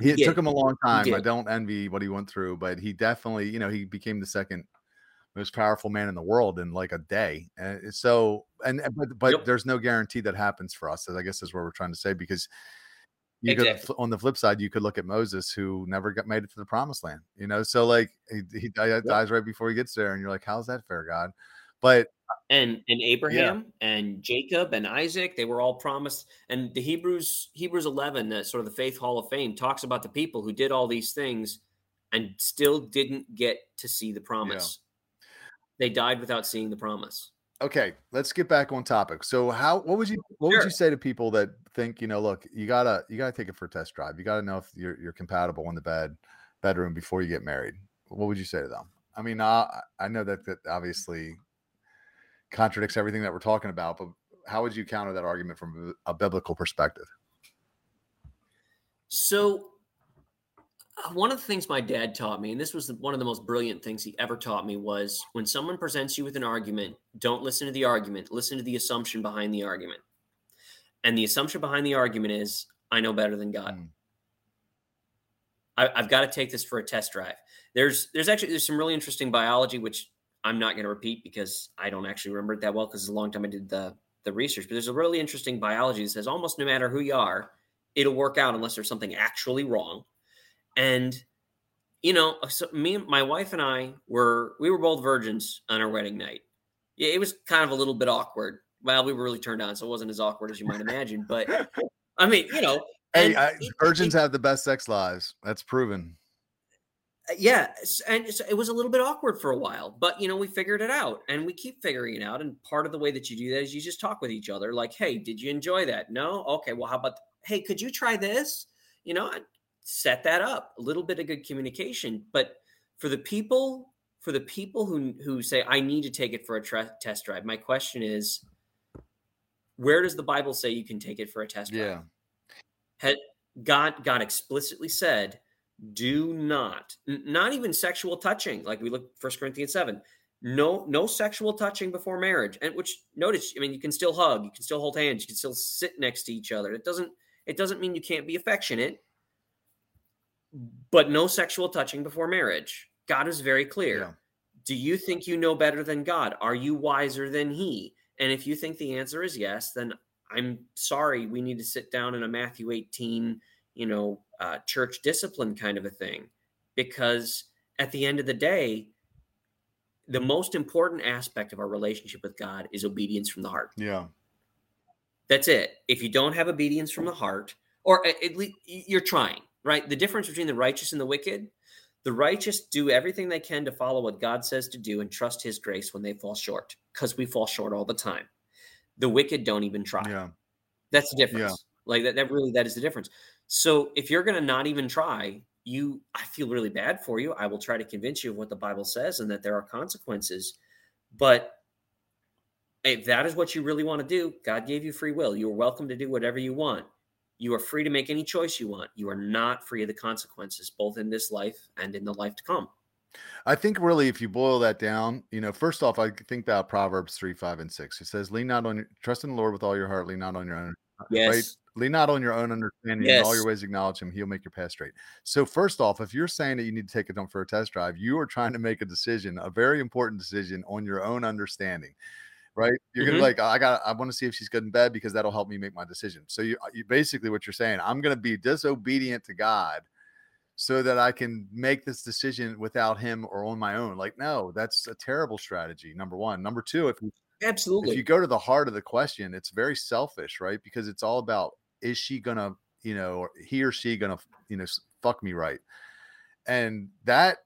he, it did. took him a long time. I don't envy what he went through, but he definitely, you know, he became the second most powerful man in the world in like a day. And eh, so, and eh, but but yep. there's no guarantee that happens for us. I guess is what we're trying to say because you exactly. could on the flip side, you could look at Moses who never got made it to the promised land. You know, so like he, he dies yep. right before he gets there, and you're like, how's that fair, God? But and and Abraham yeah. and Jacob and Isaac, they were all promised. And the Hebrews Hebrews 11, that sort of the Faith Hall of Fame, talks about the people who did all these things and still didn't get to see the promise. Yeah. They died without seeing the promise. Okay, let's get back on topic. So, how what would you what sure. would you say to people that think you know, look, you gotta you gotta take it for a test drive. You gotta know if you're you're compatible in the bed bedroom before you get married. What would you say to them? I mean, I I know that that obviously contradicts everything that we're talking about, but how would you counter that argument from a biblical perspective? So uh, one of the things my dad taught me, and this was one of the most brilliant things he ever taught me, was when someone presents you with an argument, don't listen to the argument, listen to the assumption behind the argument. And the assumption behind the argument is, I know better than God. Mm. I, have got to take this for a test drive. There's there's actually there's some really interesting biology which I'm not going to repeat because I don't actually remember it that well because it's a long time I did the the research. But there's a really interesting biology that says almost no matter who you are, it'll work out unless there's something actually wrong. And you know, uh, so me, my wife, and I were we were both virgins on our wedding night. Yeah, it was kind of a little bit awkward. Well, we were really turned on, so it wasn't as awkward as you might imagine. But I mean, you know, hey, I, virgins it, have the best sex lives. That's proven. Uh, yeah, and it was a little bit awkward for a while, but you know, we figured it out, and we keep figuring it out. And part of the way that you do that is you just talk with each other, like, "Hey, did you enjoy that? No, okay. Well, how about? Hey, could you try this? You know, set that up. A little bit of good communication, but for the people, for the people who who say I need to take it for a tra- test drive, my question is, where does the Bible say you can take it for a test drive? Yeah, Had God God explicitly said do not not even sexual touching like we look first corinthians 7 no no sexual touching before marriage and which notice i mean you can still hug you can still hold hands you can still sit next to each other it doesn't it doesn't mean you can't be affectionate but no sexual touching before marriage. God is very clear. Yeah. do you think you know better than god? Are you wiser than he? And if you think the answer is yes then i'm sorry we need to sit down in a matthew 18 you know, uh, church discipline kind of a thing. Because at the end of the day, the most important aspect of our relationship with God is obedience from the heart. Yeah. That's it. If you don't have obedience from the heart, or at least you're trying, right? The difference between the righteous and the wicked, the righteous do everything they can to follow what God says to do and trust his grace when they fall short, because we fall short all the time. The wicked don't even try. Yeah. That's the difference. Yeah. Like that, that really that is the difference. So if you're going to not even try, you I feel really bad for you. I will try to convince you of what the Bible says and that there are consequences. But if that is what you really want to do, God gave you free will. You are welcome to do whatever you want. You are free to make any choice you want. You are not free of the consequences, both in this life and in the life to come. I think really, if you boil that down, you know, first off, I think about Proverbs three, five, and six. It says, "Lean not on your trust in the Lord with all your heart, lean not on your own." Yes. Right? Lean not on your own understanding. Yes. In all your ways, acknowledge Him. He'll make your path straight. So, first off, if you're saying that you need to take it on for a test drive, you are trying to make a decision, a very important decision on your own understanding. Right? You're mm-hmm. gonna like, I got, I want to see if she's good in bed because that'll help me make my decision. So, you, you basically what you're saying, I'm gonna be disobedient to God so that I can make this decision without him or on my own. Like, no, that's a terrible strategy. Number one. Number two, if you absolutely if you go to the heart of the question, it's very selfish, right? Because it's all about is she gonna, you know, or he or she gonna, you know, fuck me right? And that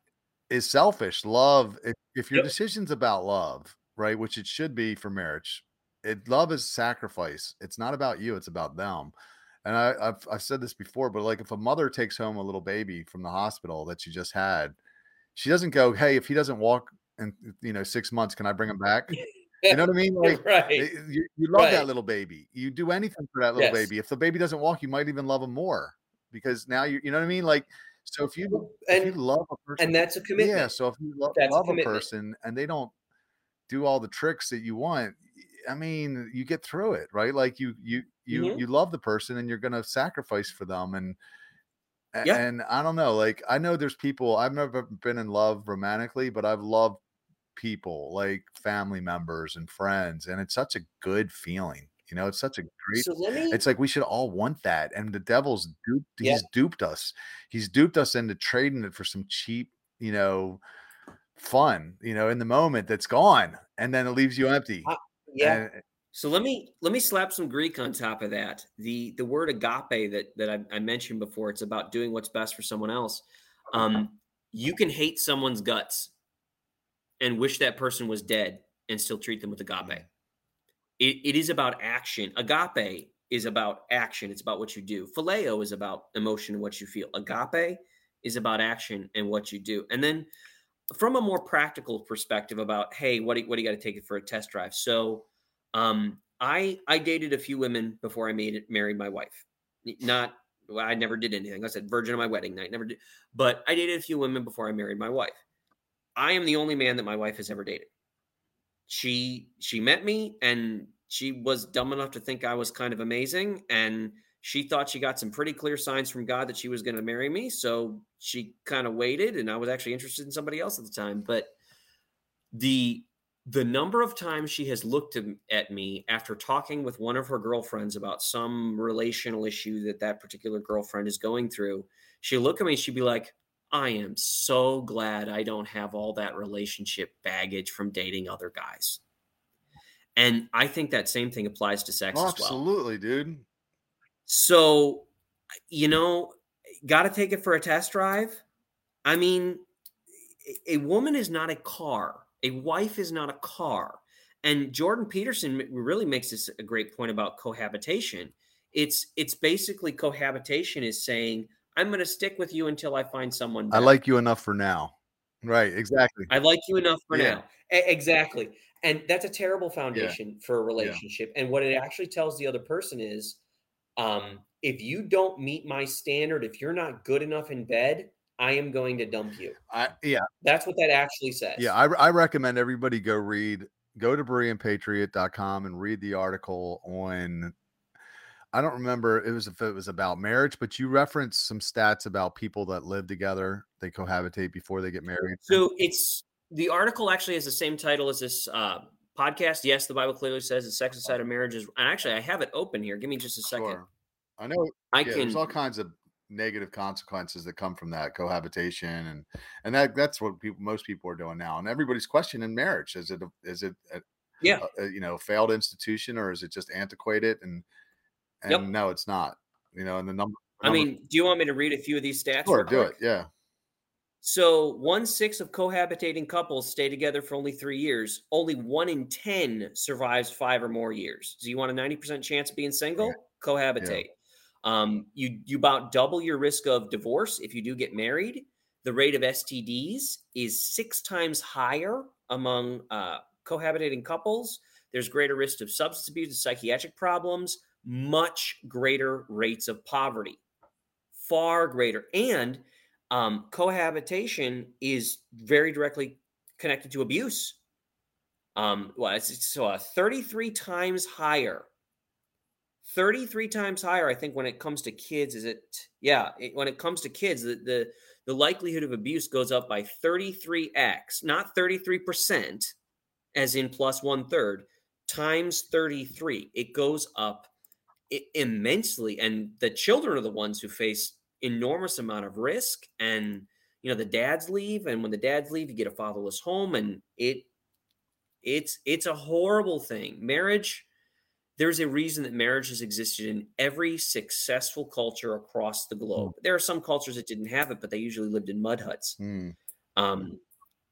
is selfish. Love, if, if your yep. decision's about love, right, which it should be for marriage, it love is sacrifice. It's not about you, it's about them and I, have I've said this before, but like if a mother takes home a little baby from the hospital that she just had, she doesn't go, "Hey, if he doesn't walk in you know six months, can I bring him back?" You know what I mean? Like, right. You, you love right. that little baby. You do anything for that little yes. baby. If the baby doesn't walk, you might even love him more because now you, you know what I mean? Like, so if you, and, if you love a person, and that's a commitment. Yeah. So if you lo- love a, a person and they don't do all the tricks that you want, I mean, you get through it, right? Like you, you, you, mm-hmm. you love the person and you're going to sacrifice for them. And, yeah. and I don't know, like I know there's people I've never been in love romantically, but I've loved people, like family members and friends, and it's such a good feeling. You know, it's such a great. So me. It's like we should all want that, and the devil's duped. Yeah. He's duped us. He's duped us into trading it for some cheap, you know, fun. You know, in the moment that's gone, and then it leaves you empty. Uh, yeah. And- So let me let me slap some Greek on top of that. The the word agape that that I, I mentioned before. It's about doing what's best for someone else. Um, you can hate someone's guts and wish that person was dead and still treat them with agape. It, it is about action. Agape is about action. It's about what you do. Phileo is about emotion and what you feel. Agape is about action and what you do. And then from a more practical perspective about, hey, what do, what do you got to take it for a test drive? So um, I I dated a few women before I made it, married my wife. Not well, I never did anything. I said virgin on my wedding night, never did. But I dated a few women before I married my wife. I am the only man that my wife has ever dated. She she met me and she was dumb enough to think I was kind of amazing and she thought she got some pretty clear signs from God that she was going to marry me, so she kind of waited and I was actually interested in somebody else at the time, but the the number of times she has looked at me after talking with one of her girlfriends about some relational issue that that particular girlfriend is going through, she'll look at me, she'd be like, I am so glad I don't have all that relationship baggage from dating other guys. And I think that same thing applies to sex as well. absolutely, dude. So, you know, got to take it for a test drive. I mean, a- a woman is not a car. A wife is not a car. And Jordan Peterson really makes this a great point about cohabitation. It's it's basically cohabitation is saying I'm going to stick with you until I find someone. I like you enough for now. Right, exactly. I like you enough for Yeah. now. E- exactly. And that's a terrible foundation for a relationship. And what it actually tells the other person is um, if you don't meet my standard, if you're not good enough in bed, I am going to dump you. I yeah, That's what that actually says. yeah. I, I recommend everybody go read go to BereanPatriot.com and read the article on I don't remember it was if it was about marriage, but you referenced some stats about people that live together, they cohabitate before they get married. So it's the article actually has the same title as this uh, podcast. Yes, the Bible clearly says the sex inside of marriage is. And actually, I have it open here. Give me just a second. Sure. I know I yeah, can. there's all kinds of negative consequences that come from that cohabitation and and that that's what people most people are doing now and everybody's questioning marriage is it a, is it a, Yeah. a, you know failed institution or is it just antiquated and and Yep. no it's not you know and the number the I number- mean, do you want me to read a few of these stats? sure do it yeah So one six of cohabitating couples stay together for only three years. Only one in ten survives five or more years. So you want a ninety percent chance of being single? Cohabitate. Um, you you about double your risk of divorce if you do get married. The rate of STDs is six times higher among uh, cohabitating couples. There's greater risk of substance abuse and psychiatric problems. Much greater rates of poverty, far greater, and um, cohabitation is very directly connected to abuse. Um, well, it's, it's uh, 33 times higher. 33 times higher, I think, when it comes to kids. Is it? Yeah, it, when it comes to kids, the, the the likelihood of abuse goes up by 33x, not 33%, as in plus one third, times 33. It goes up immensely, and the children are the ones who face enormous amount of risk and you know the dads leave and when the dads leave you get a fatherless home and it it's it's a horrible thing. Marriage there's a reason that marriage has existed in every successful culture across the globe. There are some cultures that didn't have it but they usually lived in mud huts. Hmm. um,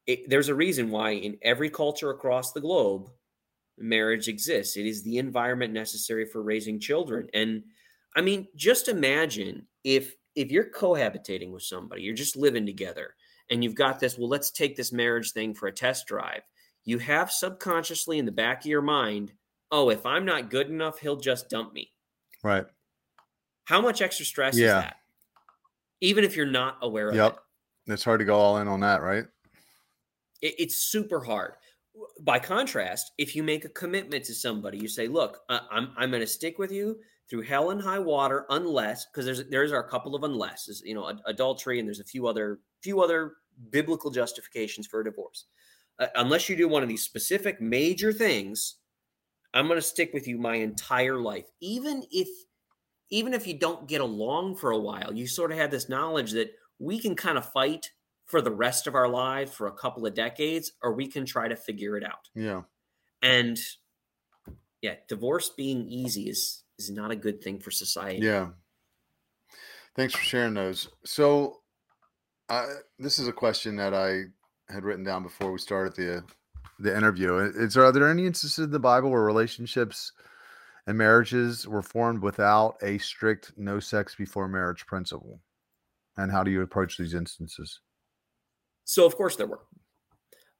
it, there's a reason why in every culture across the globe marriage exists. It is the environment necessary for raising children. And i mean just imagine if if you're cohabitating with somebody you're just living together and you've got this well let's take this marriage thing for a test drive. You have subconsciously in the back of your mind oh if i'm not good enough he'll just dump me. Right. How much extra stress is that? Even if you're not aware of it. Yep it's hard to go all in on that right? It, it's super hard. By contrast, if you make a commitment to somebody, you say, "Look, I, I'm I'm going to stick with you through hell and high water, unless because there's there's a couple of unlesses, you know, ad- adultery, and there's a few other few other biblical justifications for a divorce. uh, unless you do one of these specific major things, I'm going to stick with you my entire life. Even if even if you don't get along for a while, you sort of have this knowledge that we can kind of fight for the rest of our lives for a couple of decades or we can try to figure it out. Yeah. And yeah, divorce being easy is is not a good thing for society. Yeah. Thanks for sharing those. So, uh, this is a question that I had written down before we started the the interview. Is are there any instances in the Bible where relationships and marriages were formed without a strict no sex before marriage principle? And how do you approach these instances? So, of course, there were.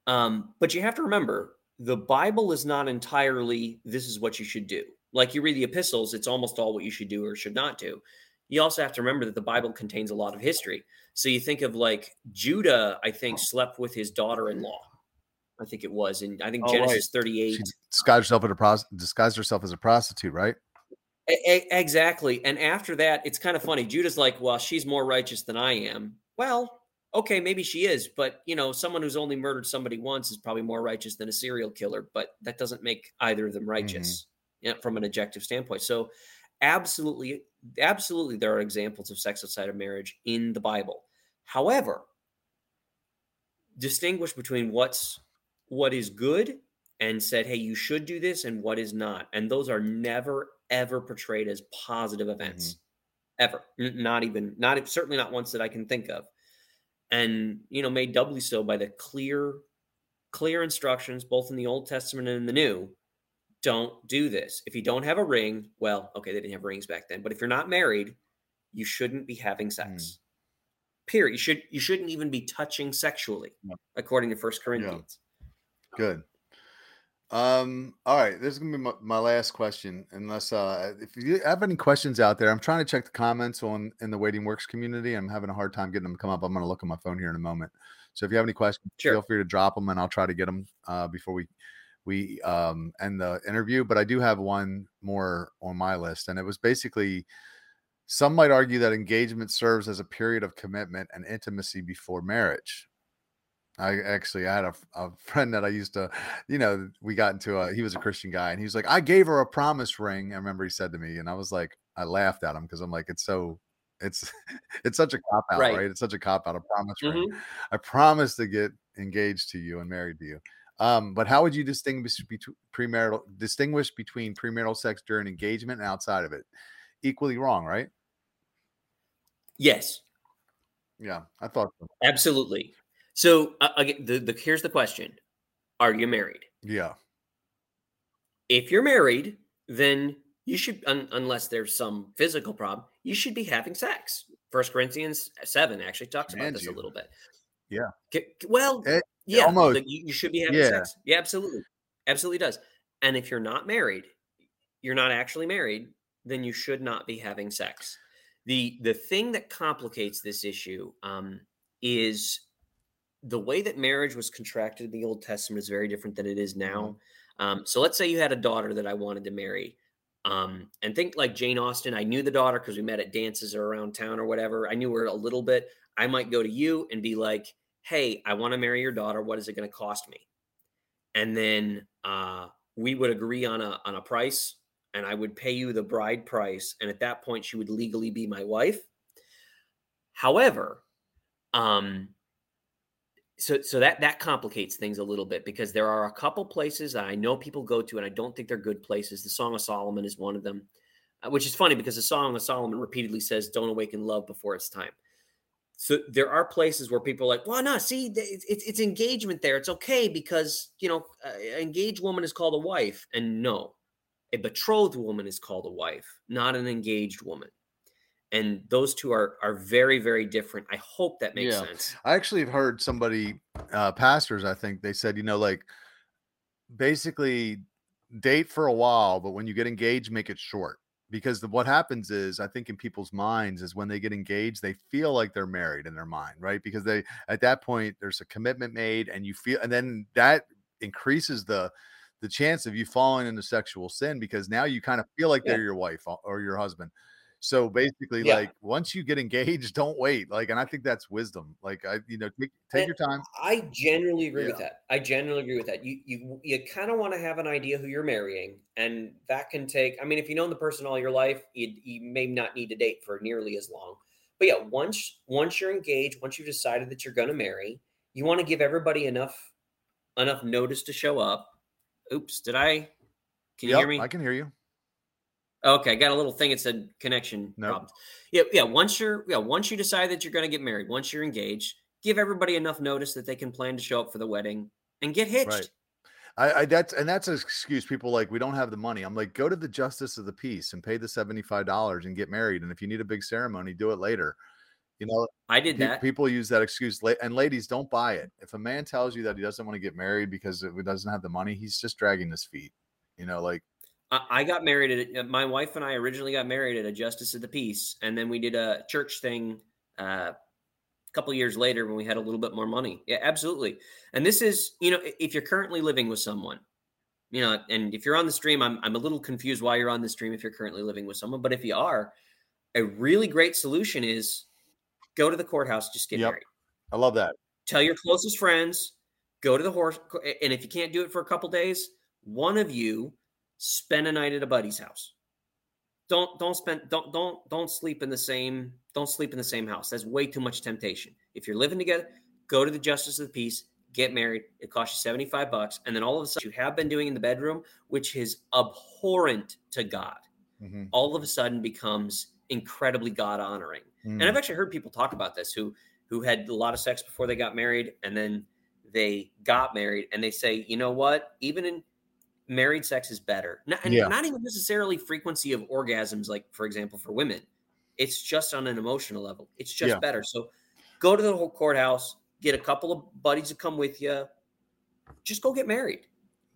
Um, but you have to remember the Bible is not entirely this is what you should do. Like you read the epistles, it's almost all what you should do or should not do. You also have to remember that the Bible contains a lot of history. So you think of like Judah, I think, slept with his daughter in law. I think it was. And I think Oh, Genesis right. 38. She disguised herself as a pros- disguised herself as a prostitute, right? E- e- exactly. And after that, it's kind of funny. Judah's like, well, she's more righteous than I am. Well, okay, maybe she is, but you know, someone who's only murdered somebody once is probably more righteous than a serial killer, but that doesn't make either of them righteous mm-hmm. you know, from an objective standpoint. So absolutely, absolutely there are examples of sex outside of marriage in the Bible. However, distinguish between what's what is good and said, hey, you should do this and what is not. And those are never ever portrayed as positive events. Mm-hmm. Ever. N- Not even not certainly not ones that I can think of. And you know, made doubly so by the clear clear instructions both in the Old Testament and in the New. Don't do this. If you don't have a ring, well, okay, they didn't have rings back then, but if you're not married, you shouldn't be having sex. Hmm. Period. You should you shouldn't even be touching sexually, Yeah. according to First Corinthians. Good. Um, all right, this is gonna be my, my last question. Unless uh if you have any questions out there, I'm trying to check the comments on in the Waiting Works community. I'm having a hard time getting them to come up. I'm gonna look on my phone here in a moment. So if you have any questions, Sure. feel free to drop them and I'll try to get them uh before we we um end the interview. But I do have one more on my list, and it was basically some might argue that engagement serves as a period of commitment and intimacy before marriage. I actually I had a, a friend that I used to, you know, we got into a he was a Christian guy and he was like, I gave her a promise ring. I remember he said to me, and I was like, I laughed at him because I'm like, it's so it's it's such a cop out, Right. right? It's such a cop out, a promise ring. Mhm. I promise to get engaged to you and married to you. Um, but how would you distinguish between premarital distinguish between premarital sex during engagement and outside of it? Equally wrong, right? Yes, Yeah, I thought so. absolutely. So uh, again, the, the here's the question: Are you married? Yeah. If you're married, then you should, un, unless there's some physical problem, you should be having sex. First Corinthians seven actually talks about this a little bit. Yeah. K- well, Eh, yeah, almost. you, you should be having Yeah. sex. Yeah, absolutely, absolutely does. And if you're not married, you're not actually married, then you should not be having sex. the The thing that complicates this issue um, is the way that marriage was contracted in the Old Testament is very different than it is now. Um, so let's say you had a daughter that I wanted to marry. Um, and think like Jane Austen. I knew the daughter because we met at dances or around town or whatever. I knew her a little bit. I might go to you and be like, "Hey, I want to marry your daughter. What is it going to cost me?" And then uh, we would agree on a on a price, and I would pay you the bride price. And at that point, she would legally be my wife. However, um, so so that that complicates things a little bit because there are a couple places that I know people go to, and I don't think they're good places. The Song of Solomon is one of them, uh, which is funny because the Song of Solomon repeatedly says, "Don't awaken love before it's time." So there are places where people are like, "Well, no, see, it's, it's engagement there. It's okay because you know, uh, an engaged woman is called a wife, and no, a betrothed woman is called a wife, not an engaged woman." And those two are are very very different. I hope that makes Yeah. sense. I actually have heard somebody, uh, pastors, I think they said, you know, like basically date for a while, but when you get engaged, make it short. Because the, what happens is, I think in people's minds is when they get engaged, they feel like they're married in their mind, right? Because they at that point there's a commitment made, and you feel, and then that increases the the chance of you falling into sexual sin because now you kind of feel like Yeah. they're your wife or- or your husband. So basically, Yeah. like once you get engaged, don't wait. Like, and I think that's wisdom. Like, I, you know, take take your time. I generally agree with that. I generally agree with that. You you you kind of want to have an idea who you're marrying, and that can take. I mean, if you know the person all your life, you you may not need to date for nearly as long. But yeah, once once you're engaged, once you've decided that you're going to marry, you want to give everybody enough enough notice to show up. Oops, did I? Can you Yep, hear me? I can hear you. Okay, I got a little thing. It said connection Nope. problems. Yeah, yeah. Once you're yeah, once you decide that you're going to get married, once you're engaged, give everybody enough notice that they can plan to show up for the wedding and get hitched. Right. I, I that's and that's an excuse. People like we don't have the money. I'm like, go to the justice of the peace and pay the seventy five dollars and get married. And if you need a big ceremony, do it later. You know, I did pe- that. people use that excuse. And ladies, don't buy it. If a man tells you that he doesn't want to get married because he doesn't have the money, he's just dragging his feet. You know, like I, got married at my wife and I originally got married at a justice of the peace, and then we did a church thing uh, a couple years later when we had a little bit more money. Yeah, absolutely. And this is, you know, if you're currently living with someone, you know, and if you're on the stream, I'm I'm a little confused why you're on the stream if you're currently living with someone, but if you are, a really great solution is go to the courthouse, just get Yep. married. I love that. Tell your closest friends, go to the horse, and if you can't do it for a couple days, one of you spend a night at a buddy's house. Don't don't spend don't don't don't sleep in the same don't sleep in the same house. That's way too much temptation. If you're living together, go to the justice of the peace, get married. It costs you 75 bucks. And then all of a sudden you have been doing in the bedroom, which is abhorrent to God, Mhm. all of a sudden becomes incredibly God honoring. And Mm. I've actually heard people talk about this who who had a lot of sex before they got married and then they got married and they say, you know what? Even in married sex is better. Not, and Yeah. not even necessarily frequency of orgasms, like for example, for women. It's just on an emotional level. It's just Yeah. better. So go to the whole courthouse, get a couple of buddies to come with you. Just go get married.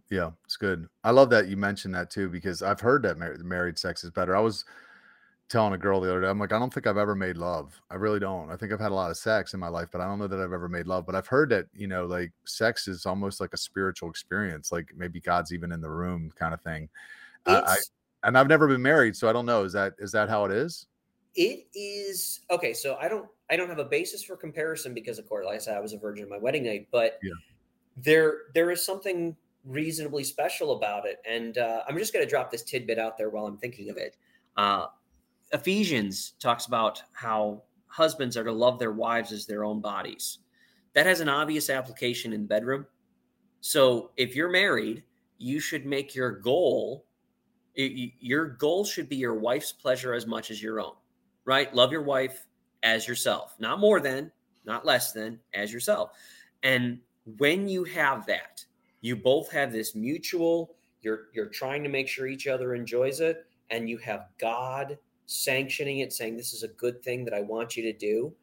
Yeah, it's good. I love that you mentioned that too because I've heard that mar- married sex is better. I was telling a girl the other day, I'm like, I don't think I've ever made love. I really don't. I think I've had a lot of sex in my life, but I don't know that I've ever made love. But I've heard that, you know, like sex is almost like a spiritual experience, like maybe God's even in the room kind of thing. I, I, and I've never been married, so I don't know. Is that is that how it is? It is okay. So I don't I don't have a basis for comparison because of course, like I said, I was a virgin on my wedding night, but Yeah. there there is something reasonably special about it. And uh, I'm just going to drop this tidbit out there while I'm thinking of it. Uh, Ephesians talks about how husbands are to love their wives as their own bodies. That has an obvious application in the bedroom. So if you're married, you should make your goal. Your goal should be your wife's pleasure as much as your own right? Love your wife as yourself, not more than, not less than, as yourself. And when you have that, you both have this mutual. You're you're trying to make sure each other enjoys it, and you have God sanctioning it, saying this is a good thing that I want you to do.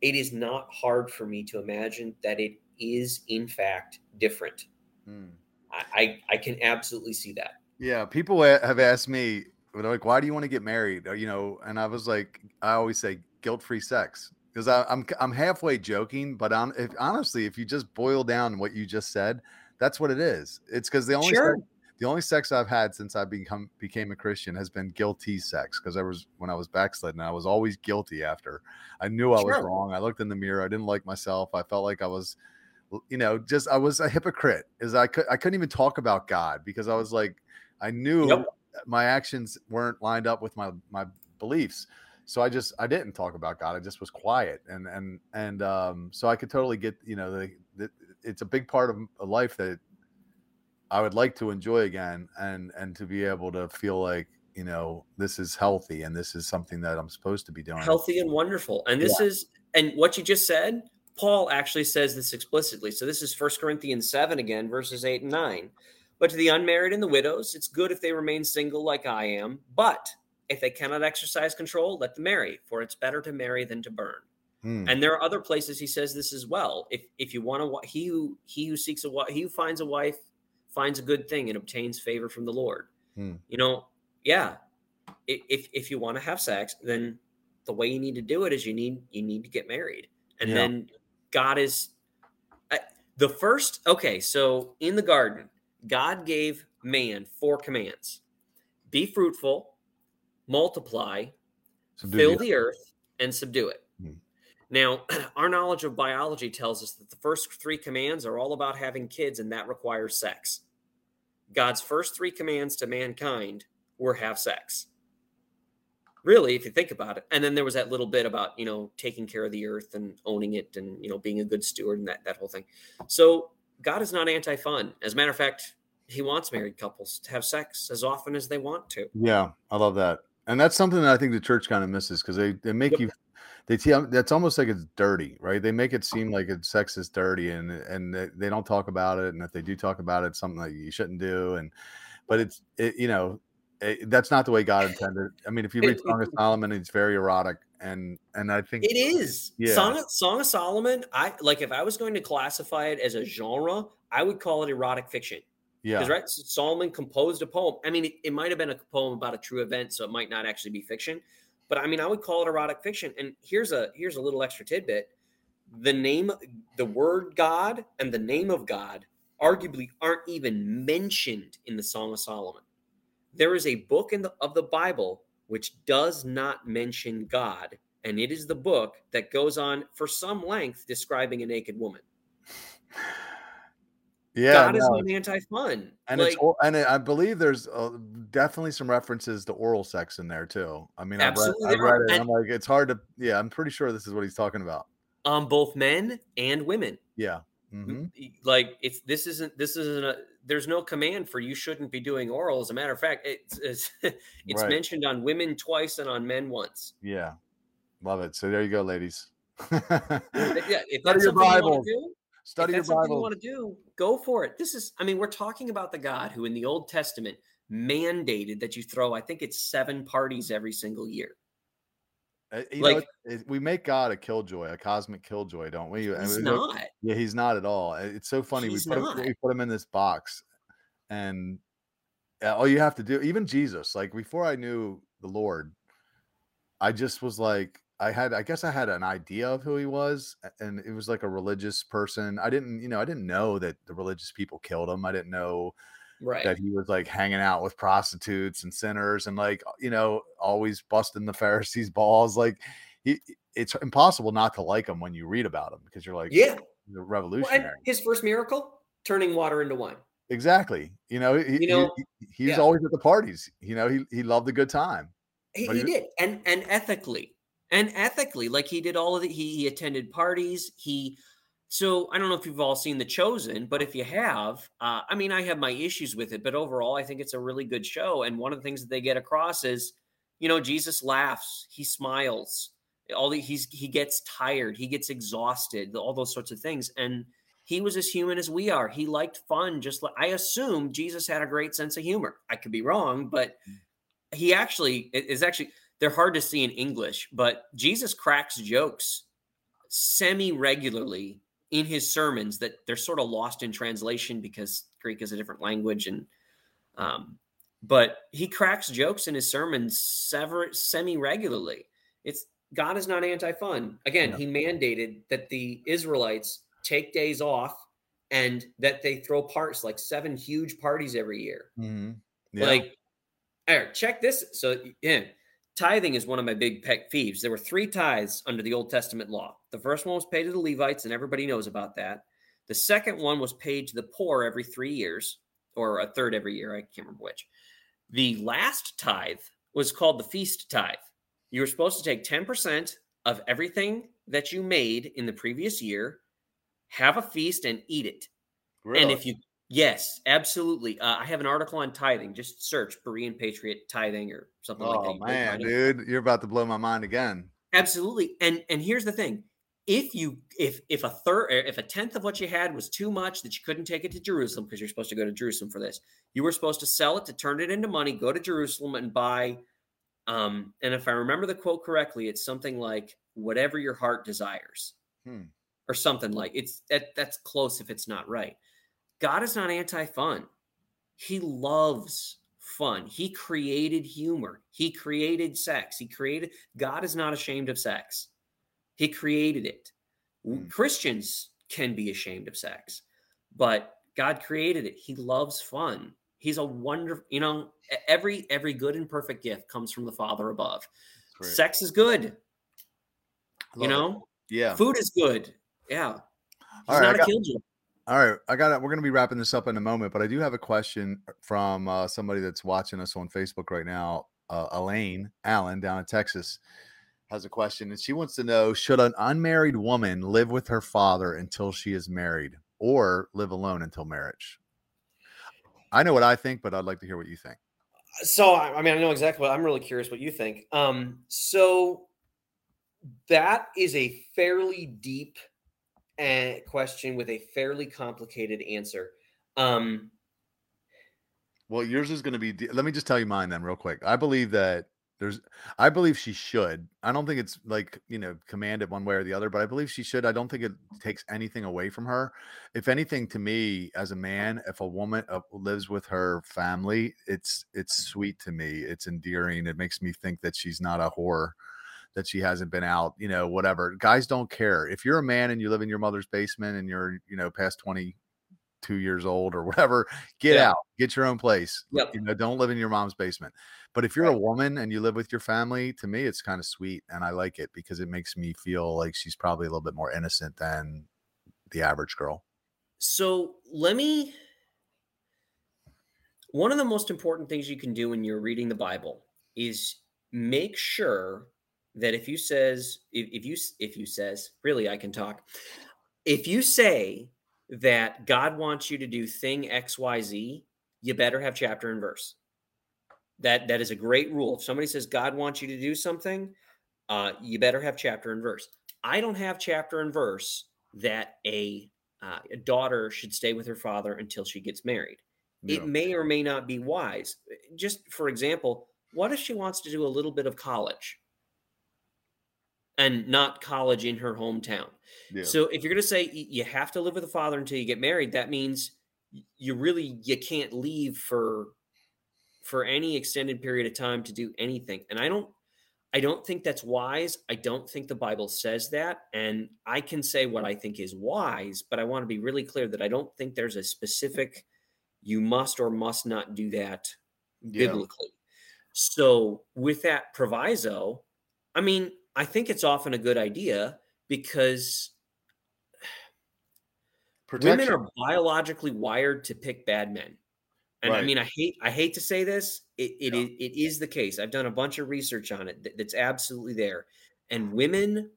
It is not hard for me to imagine that it is in fact different. Hmm. I I, I can absolutely see that. Yeah, people have asked me, they're like, "Why do you want to get married?" You know, and I was like, I always say guilt-free sex because I'm I'm halfway joking, but on if honestly, if you just boil down what you just said, that's what it is. It's because the only Sure. sex, the only sex I've had since I become became a Christian has been guilty sex because I was when I was backsliding, I was always guilty after. I knew I was wrong. I looked in the mirror. I didn't like myself. I felt like I was you know, just I was a hypocrite. Is I could I couldn't even talk about God because I was like, I knew Yep. my actions weren't lined up with my my beliefs. So I just I didn't talk about God. I just was quiet, and and and um, so I could totally get you know the, the it's a big part of a life that I would like to enjoy again, and and to be able to feel like you know this is healthy and this is something that I'm supposed to be doing. healthy and wonderful. And this is and what you just said, Paul actually says this explicitly. So this is First Corinthians 7 again, verses 8 and 9. But to the unmarried and the widows, it's good if they remain single like I am. But if they cannot exercise control, let them marry, for it's better to marry than to burn. Hmm. And there are other places he says this as well. If if you want to, he who he who seeks a wife, he who finds a wife finds a good thing and obtains favor from the Lord. Hmm. You know, yeah. If if you want to have sex, then the way you need to do it is you need you need to get married, and Yeah. then God is I, the first. Okay, so in the garden, God gave man four commands: be fruitful, multiply, Subdue fill the the earth and subdue it. Now, our knowledge of biology tells us that the first three commands are all about having kids, and that requires sex. God's first three commands to mankind were have sex. Really, if you think about it. And then there was that little bit about, you know, taking care of the earth and owning it and, you know, being a good steward and that, that whole thing. So God is not anti fun. As a matter of fact, he wants married couples to have sex as often as they want to. Yeah, I love that, and that's something that I think the church kind of misses because they they make Yep. you they tell um, that's almost like it's dirty, right? They make it seem uh-huh. like it's sex is dirty, and and they, don't talk about it, and if they do talk about it, something that you shouldn't do, and but it's it, you know it, that's not the way God intended. I mean, if you read Song of Solomon, it's very erotic, and and I think It is. Yeah. Song, Song of Solomon, I like if I was going to classify it as a genre, I would call it erotic fiction. yeah, Because right, Solomon composed a poem. I mean, it, it might have been a poem about a true event, so it might not actually be fiction. But I mean, I would call it erotic fiction. And here's a here's a little extra tidbit: the name, the word God, and the name of God arguably aren't even mentioned in the Song of Solomon. There is a book in the of the Bible which does not mention God, and it is the book that goes on for some length describing a naked woman. Yeah, God is not anti-fun. and like, it's and it, I believe there's uh, definitely some references to oral sex in there too. I mean, I've read, Absolutely I've there are, read it. I'm like, it's hard to. Yeah, I'm pretty sure this is what he's talking about. on both men and women. Yeah. hmm Like it's this isn't this isn't a there's no command for you shouldn't be doing oral. As a matter of fact, it's it's, it's Right. mentioned on women twice and on men once. Yeah. Love it. So there you go, ladies. Yeah, if that's your you Bible. do, Study if your something you Bible. want to do, go for it. This is, I mean, we're talking about the God who in the Old Testament mandated that you throw, I think it's seven parties every single year. Uh, You like- know, it, we make God a killjoy, a cosmic killjoy, don't we? He's not. Yeah, he's not at all. Uh, It's so funny. We put him, we put him in this box, and uh, all you have to do, even Jesus, like before I knew the Lord, I just was like, I had, I guess I had an idea of who he was, and it was like a religious person. I didn't, you know, I didn't know that the religious people killed him. I didn't know Right. that he was like hanging out with prostitutes and sinners and like you know always busting the Pharisees' balls. Like he, it's impossible not to like him when you read about him because you're like, yeah. the Well, revolutionary. his first miracle, turning water into wine. exactly. You know, he, You know, he, he- he's yeah. always at the parties. You know, he he loved a good time. He, he he- did, and and ethically, and ethically, like he did all of it. He he attended parties. He so I don't know if you've all seen The Chosen, but if you have, uh, I mean, I have my issues with it, but overall, I think it's a really good show. And one of the things that they get across is, you know, Jesus laughs, he smiles, all the, he's he gets tired, he gets exhausted, all those sorts of things, and he was as human as we are. He liked fun, just like I assume Jesus had a great sense of humor. I could be wrong, but he actually is actually they're hard to see in English, but Jesus cracks jokes semi regularly in his sermons that they're sort of lost in translation because Greek is a different language and um but he cracks jokes in his sermons sever semi regularly. It's God is not anti-fun. Again, Yeah. he mandated that the Israelites take days off and that they throw parts like seven huge parties every year. Mhm. Yeah. Like, Eric, check this. So, yeah, tithing is one of my big pet peeves. There were three tithes under the Old Testament law. The first one was paid to the Levites, and everybody knows about that. The second one was paid to the poor every three years, or a third every year. I can't remember which. The last tithe was called the feast tithe. You were supposed to take 10% of everything that you made in the previous year, have a feast, and eat it. Really? And if you, yes, absolutely. Uh, I have an article on tithing. Just search Berean Patriot tithing or something like that. oh man, dude, you're about to blow my mind again. Absolutely. And and here's the thing: if you if if a third if a tenth of what you had was too much that you couldn't take it to Jerusalem because you're supposed to go to Jerusalem for this, you were supposed to sell it to turn it into money, go to Jerusalem and buy. Um, and if I remember the quote correctly, it's something like "whatever your heart desires," Hmm. or something like it's that. That's close if it's not right. God is not anti-fun. He loves fun. He created humor. He created sex. He created God is not ashamed of sex. He created it. Hmm. Christians can be ashamed of sex, but God created it. He loves fun. He's a wonderful, you know, every every good and perfect gift comes from the Father above. Great. Sex is good. Love you it. know, Yeah. food is good. Yeah. He's All right, not a killjoy. All right, I got it. We're going to be wrapping this up in a moment, but I do have a question from uh, somebody that's watching us on Facebook right now. Uh, Elaine Allen down in Texas has a question, and she wants to know: Should an unmarried woman live with her father until she is married, or live alone until marriage? I know what I think, but I'd like to hear what you think. So I mean, I know exactly what I'm really curious what you think. Um, so that is a fairly deep question with a fairly complicated answer. Um, Well, yours is going to be. Let me just tell you mine then, real quick. I believe that there's. I believe she should. I don't think it's like you know commanded one way or the other, but I believe she should. I don't think it takes anything away from her. If anything, to me as a man, if a woman uh, lives with her family, it's it's sweet to me. It's endearing. It makes me think that she's not a whore. That she hasn't been out, you know, whatever. Guys don't care. If you're a man and you live in your mother's basement and you're, you know, past 22 years old or whatever, get Yeah. out, get your own place. Yep. You know, don't live in your mom's basement. But if you're a woman and you live with your family, to me, it's kind of sweet. And I like it because it makes me feel like she's probably a little bit more innocent than the average girl. So let me. One of the most important things you can do when you're reading the Bible is make sure that if you says if, if you if you says really I can talk. If you say that God wants you to do thing X Y Z, you better have chapter and verse. That that is a great rule. If somebody says God wants you to do something, uh, you better have chapter and verse. I don't have chapter and verse that a uh, a daughter should stay with her father until she gets married. Yeah. It may or may not be wise. Just for example, what if she wants to do a little bit of college and not college in her hometown? Yeah. So if you're going to say you have to live with a father until you get married, that means you really you can't leave for for any extended period of time to do anything. And I don't I don't think that's wise. I don't think the Bible says that. And I can say what I think is wise, but I want to be really clear that I don't think there's a specific you must or must not do that Yeah. biblically. So, with that proviso, I mean, I think it's often a good idea because women are biologically wired to pick bad men. And I mean, I hate I hate to say this, it it, Yeah. is, it is the case. I've done a bunch of research on it that- that's absolutely there. And women,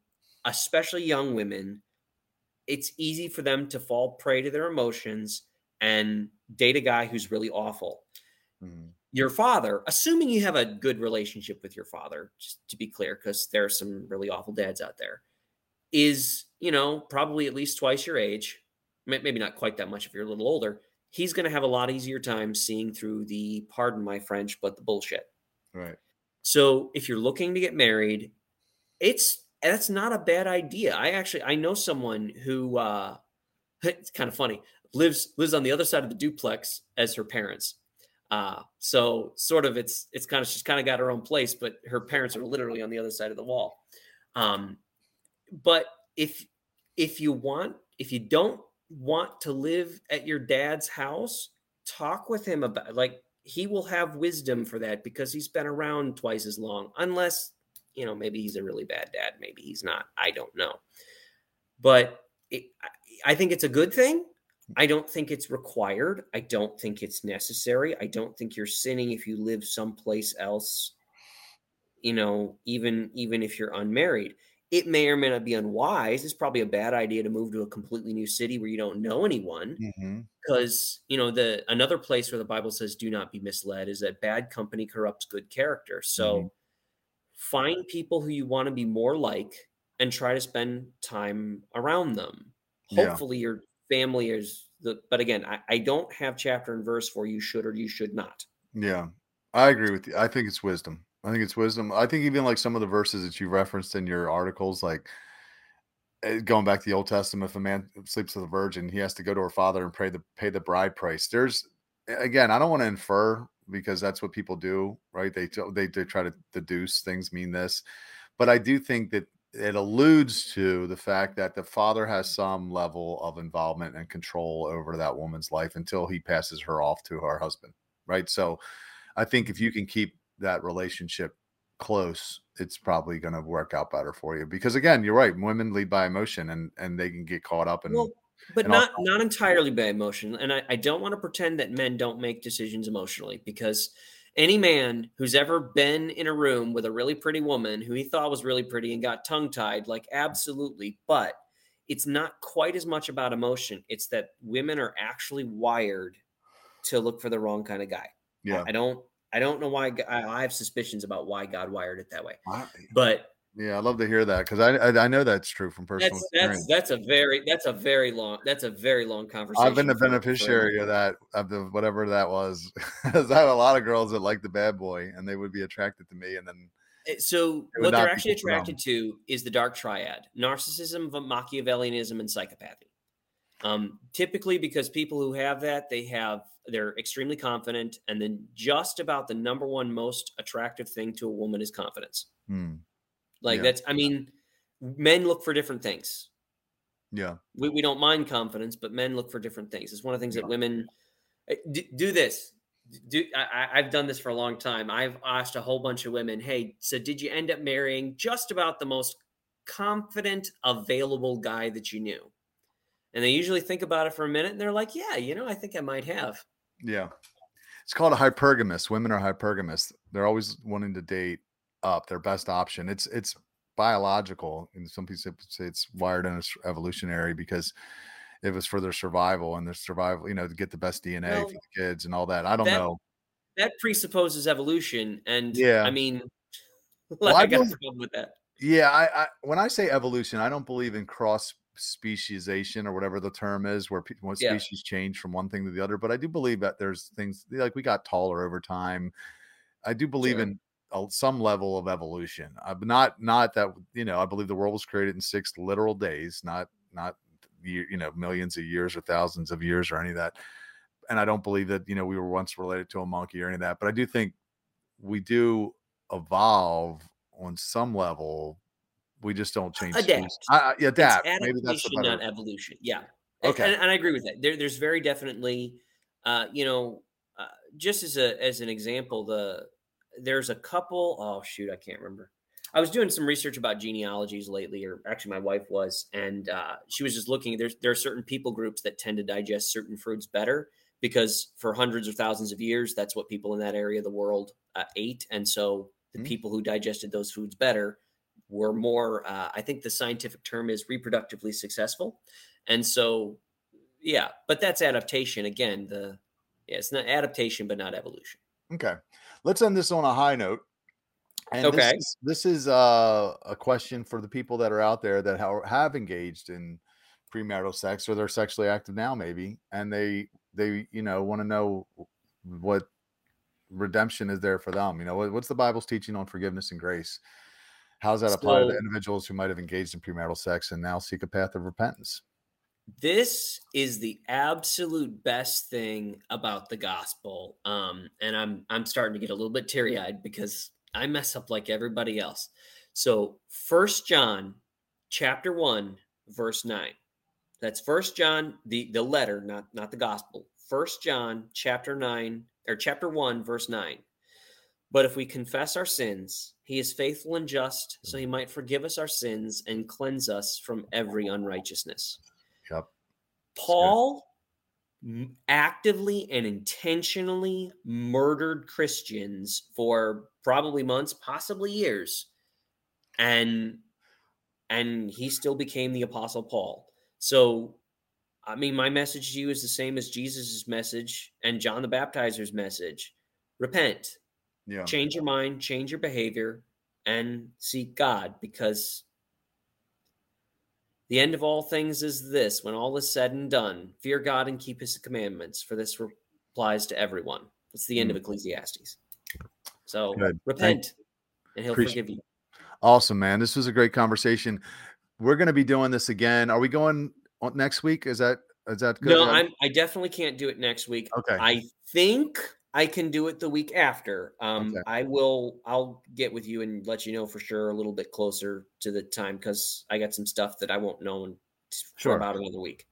especially young women, it's easy for them to fall prey to their emotions and date a guy who's really awful. Mhm. Your father, assuming you have a good relationship with your father, just to be clear, because there are some really awful dads out there, is, you know, probably at least twice your age, maybe not quite that much if you're a little older. He's going to have a lot easier time seeing through the, pardon my French, but the bullshit. Right. So if you're looking to get married, it's that's not a bad idea. I actually I know someone who uh it's kind of funny, lives lives on the other side of the duplex as her parents. Uh so sort of it's it's kind of she's kind of got her own place, but her parents are literally on the other side of the wall. Um but if if you want if you don't want to live at your dad's house, talk with him about like he will have wisdom for that because he's been around twice as long unless you know maybe he's a really bad dad maybe he's not i don't know but it, I- i think it's a good thing i don't think it's required. I don't think it's necessary. I don't think you're sinning if you live someplace else you know even even if you're unmarried. It may or may not be unwise. It's probably a bad idea to move to a completely new city where you don't know anyone because you know the another place where the bible says do not be misled is that bad company corrupts good character. So Mhm. find people who you want to be more like and try to spend time around them. Yeah. hopefully your family is the but again I, I don't have chapter and verse for you should or you should not Yeah, I agree with you. I think it's wisdom. I think it's wisdom. I think even like some of the verses that you referenced in your articles, like eh, going back to the Old Testament, if a man sleeps with a virgin, he has to go to her father and pay the pay the bride price. There's again, I don't want to infer because that's what people do, right? They they they try to deduce things mean this, but I do think that it alludes to the fact that the father has some level of involvement and control over that woman's life until he passes her off to her husband, right? So I think if you can keep that relationship close, it's probably going to work out better for you. Because again, you're right. Women lead by emotion, and and they can get caught up in. Well, but not also- not entirely by emotion. And I, I don't want to pretend that men don't make decisions emotionally because any man who's ever been in a room with a really pretty woman who he thought was really pretty and got tongue tied, like absolutely. But it's not quite as much about emotion. It's that women are actually wired to look for the wrong kind of guy. yeah, I don't I don't know why I I have suspicions about why God wired it that way. I- But yeah, I love to hear that because I, I I know that's true from personal that's that's experience. that's a very that's a very long that's a very long conversation. I've been the for- beneficiary of that of the whatever that was. 'Cause I have a lot of girls that like the bad boy, and they would be attracted to me, and then Uh, So what they're actually good for them. attracted to is the dark triad: narcissism, Machiavellianism, and psychopathy. Um, typically, because people who have that, they have they're extremely confident, and then just about the number one most attractive thing to a woman is confidence. hmm, Like Yeah. that's, I mean, men look for different things. yeah, We, we don't mind confidence, but men look for different things. It's one of the things that women eh, do, do this. Do I, I- I've done this for a long time. I've asked a whole bunch of women, "Hey, so did you end up marrying just about the most confident, available guy that you knew?" And they usually think about it for a minute, and they're like, "Yeah, you know, I think I might have." yeah. It's called a hypergamous. Women are hypergamous. They're always wanting to date up their best option. It's it's biological, and some people say it's wired and it's evolutionary because it was for their survival and their survival. You know, to get the best DNA Well, for the kids and all that. I don't that- know. That presupposes evolution, and Yeah. I mean, Well, I got a problem with that. Yeah, I, I when I say evolution, I don't believe in cross speciesization or whatever the term is, where pe- when Yeah. species change from one thing to the other. But I do believe that there's things like we got taller over time. I do believe Sure. in a, some level of evolution. Uh, not not that you know. I believe the world was created in six literal days, not not you know millions of years or thousands of years or any of that. And I don't believe that you know we were once related to a monkey or any of that. But I do think we do evolve on some level. We just don't change. Adapt. I, I, yeah, adapt. Maybe that's the not evolution. Yeah. Okay. And, and I agree with that. There, there's very definitely, uh, you know, uh, just as a as an example, the there's a couple. Oh shoot, I can't remember. I was doing some research about genealogies lately, or actually, my wife was, and uh, she was just looking. There's there are certain people groups that tend to digest certain foods better because for hundreds or thousands of years, that's what people in that area of the world uh, ate, and so the Hmm. people who digested those foods better were more. Uh, I think the scientific term is reproductively successful, and so yeah, but that's adaptation again. The yeah, it's not adaptation, but not evolution. Okay. Let's end this on a high note. And Okay. This is, this is uh, a question for the people that are out there that ha- have engaged in premarital sex or they're sexually active now, maybe, and they they you know want to know what redemption is there for them. You know, what, what's the Bible's teaching on forgiveness and grace? How does that apply to individuals who might have engaged in premarital sex and now seek a path of repentance? This is the absolute best thing about the gospel. Um, and I'm I'm starting to get a little bit teary eyed because I mess up like everybody else. So First John, chapter one, verse nine. That's First John, the the letter, not not the gospel. First John, chapter nine or chapter one, verse nine. But if we confess our sins, he is faithful and just, so he might forgive us our sins and cleanse us from every unrighteousness. Paul actively and intentionally murdered Christians for probably months, possibly years. And and he still became the apostle Paul. So I mean my message to you is the same as Jesus' message and John the Baptizer's message. Repent, Yeah. change your mind, change your behavior, and seek God because the end of all things is this when all is said and done, fear God and keep his commandments, for this applies to everyone. It's the end of mm. Ecclesiastes. So. Good. Thank- repent and he'll Appreciate- forgive you. Awesome, man. This was a great conversation. We're going to be doing this again. Are we going next week? Is that is that good? No, I'm I definitely can't do it next week. okay. I think I can do it the week after. Um, Okay. I will. I'll get with you and let you know for sure a little bit closer to the time because I got some stuff that I won't know Sure. about another week.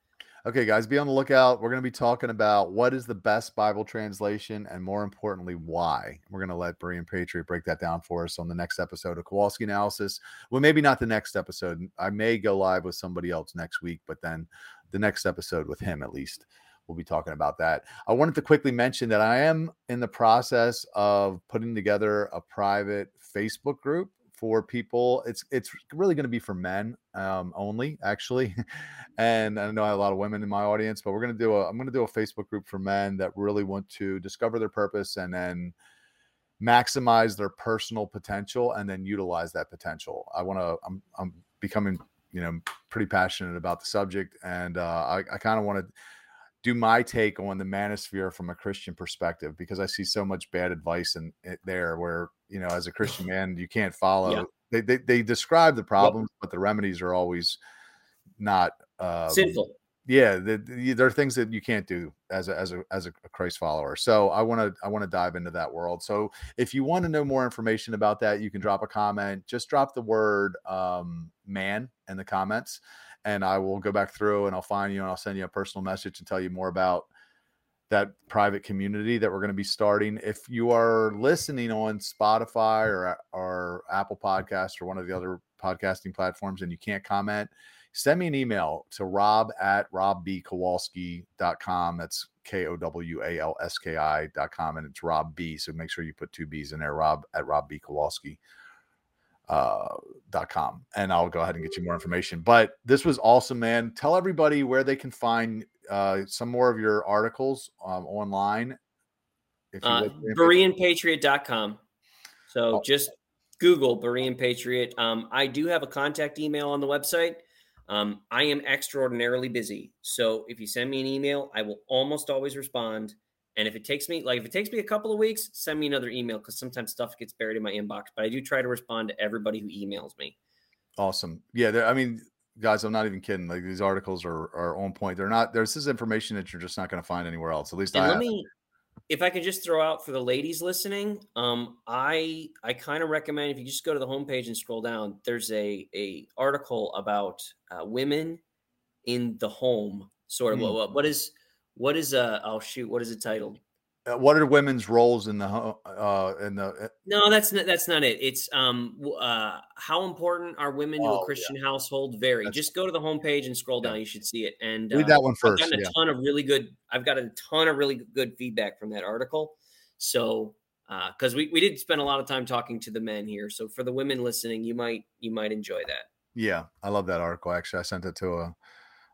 Okay, guys, be on the lookout. We're going to be talking about what is the best Bible translation and more importantly, why. We're going to let Berean Patriot break that down for us on the next episode of Kowalski Analysis. Well, maybe not the next episode. I may go live with somebody else next week, but then the next episode with him at least. We'll be talking about that. I wanted to quickly mention that I am in the process of putting together a private Facebook group for people. It's it's really going to be for men um, only, actually. and I know I have a lot of women in my audience, but we're going to do a I'm going to do a Facebook group for men that really want to discover their purpose and then maximize their personal potential and then utilize that potential. I want to I'm I'm becoming you know pretty passionate about the subject and uh, I, I kind of want to do my take on the manosphere from a Christian perspective because I see so much bad advice in it there where you know as a Christian man you can't follow. Yeah. They, they, they describe the problems, yep. but the remedies are always not uh, sinful. Yeah, the, the, there are things that you can't do as a as a as a Christ follower. So I want to I want to dive into that world. So if you want to know more information about that, you can drop a comment. Just drop the word um, "man" in the comments and I will go back through and I'll find you and I'll send you a personal message and tell you more about that private community that we're going to be starting. If you are listening on Spotify or or Apple Podcast or one of the other podcasting platforms and you can't comment, send me an email to rob at robbkowalski.com. That's K O W A L S K I.com. And it's Rob B. So make sure you put two B's in there, Rob at Rob B. Kowalski uh, dot com and I'll go ahead and get you more information. But this was awesome, man. Tell everybody where they can find uh, some more of your articles um, online. If uh, BereanPatriot.com. So oh. just Google Berean Patriot. Um, I do have a contact email on the website. Um, I am extraordinarily busy. So if you send me an email, I will almost always respond. And if it takes me like if it takes me a couple of weeks, send me another email because sometimes stuff gets buried in my inbox. But I do try to respond to everybody who emails me. Awesome. Yeah, I mean, guys, I'm not even kidding. Like these articles are are on point. They're not. There's this information that you're just not going to find anywhere else. At least and I. Let me, if I could just throw out for the ladies listening, um, I I kind of recommend if you just go to the homepage and scroll down. There's a a article about uh, women in the home. Sort of mm. what what is what is uh oh shoot, what is it titled? Uh, what are women's roles in the uh in the uh no that's not that's not it it's um uh how important are women oh, to a oh, christian yeah. household Very. that's, just go to the homepage and scroll down you should see it and read uh, that one first i've gotten a yeah. ton of really good i've got a ton of really good feedback from that article so uh because we, we did spend a lot of time talking to the men here so for the women listening you might you might enjoy that yeah i love that article actually i sent it to a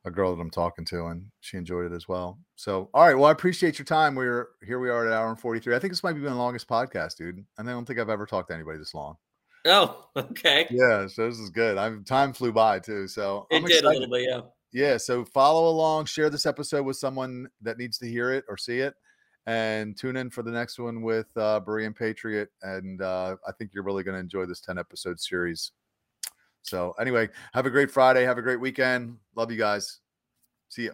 a girl that I'm talking to, and she enjoyed it as well. So, all right. Well, I appreciate your time. We're here. We are at hour and 43. I think this might be the longest podcast, dude. And I don't think I've ever talked to anybody this long. Oh, okay. Yeah. So this is good. I'm time flew by too. So it I'm did excited. a little bit. Yeah. Yeah. So follow along, share this episode with someone that needs to hear it or see it, and tune in for the next one with uh, Berean Patriot. And uh, I think you're really going to enjoy this 10 episode series. So, anyway, have a great Friday. Have a great weekend. Love you guys. See you.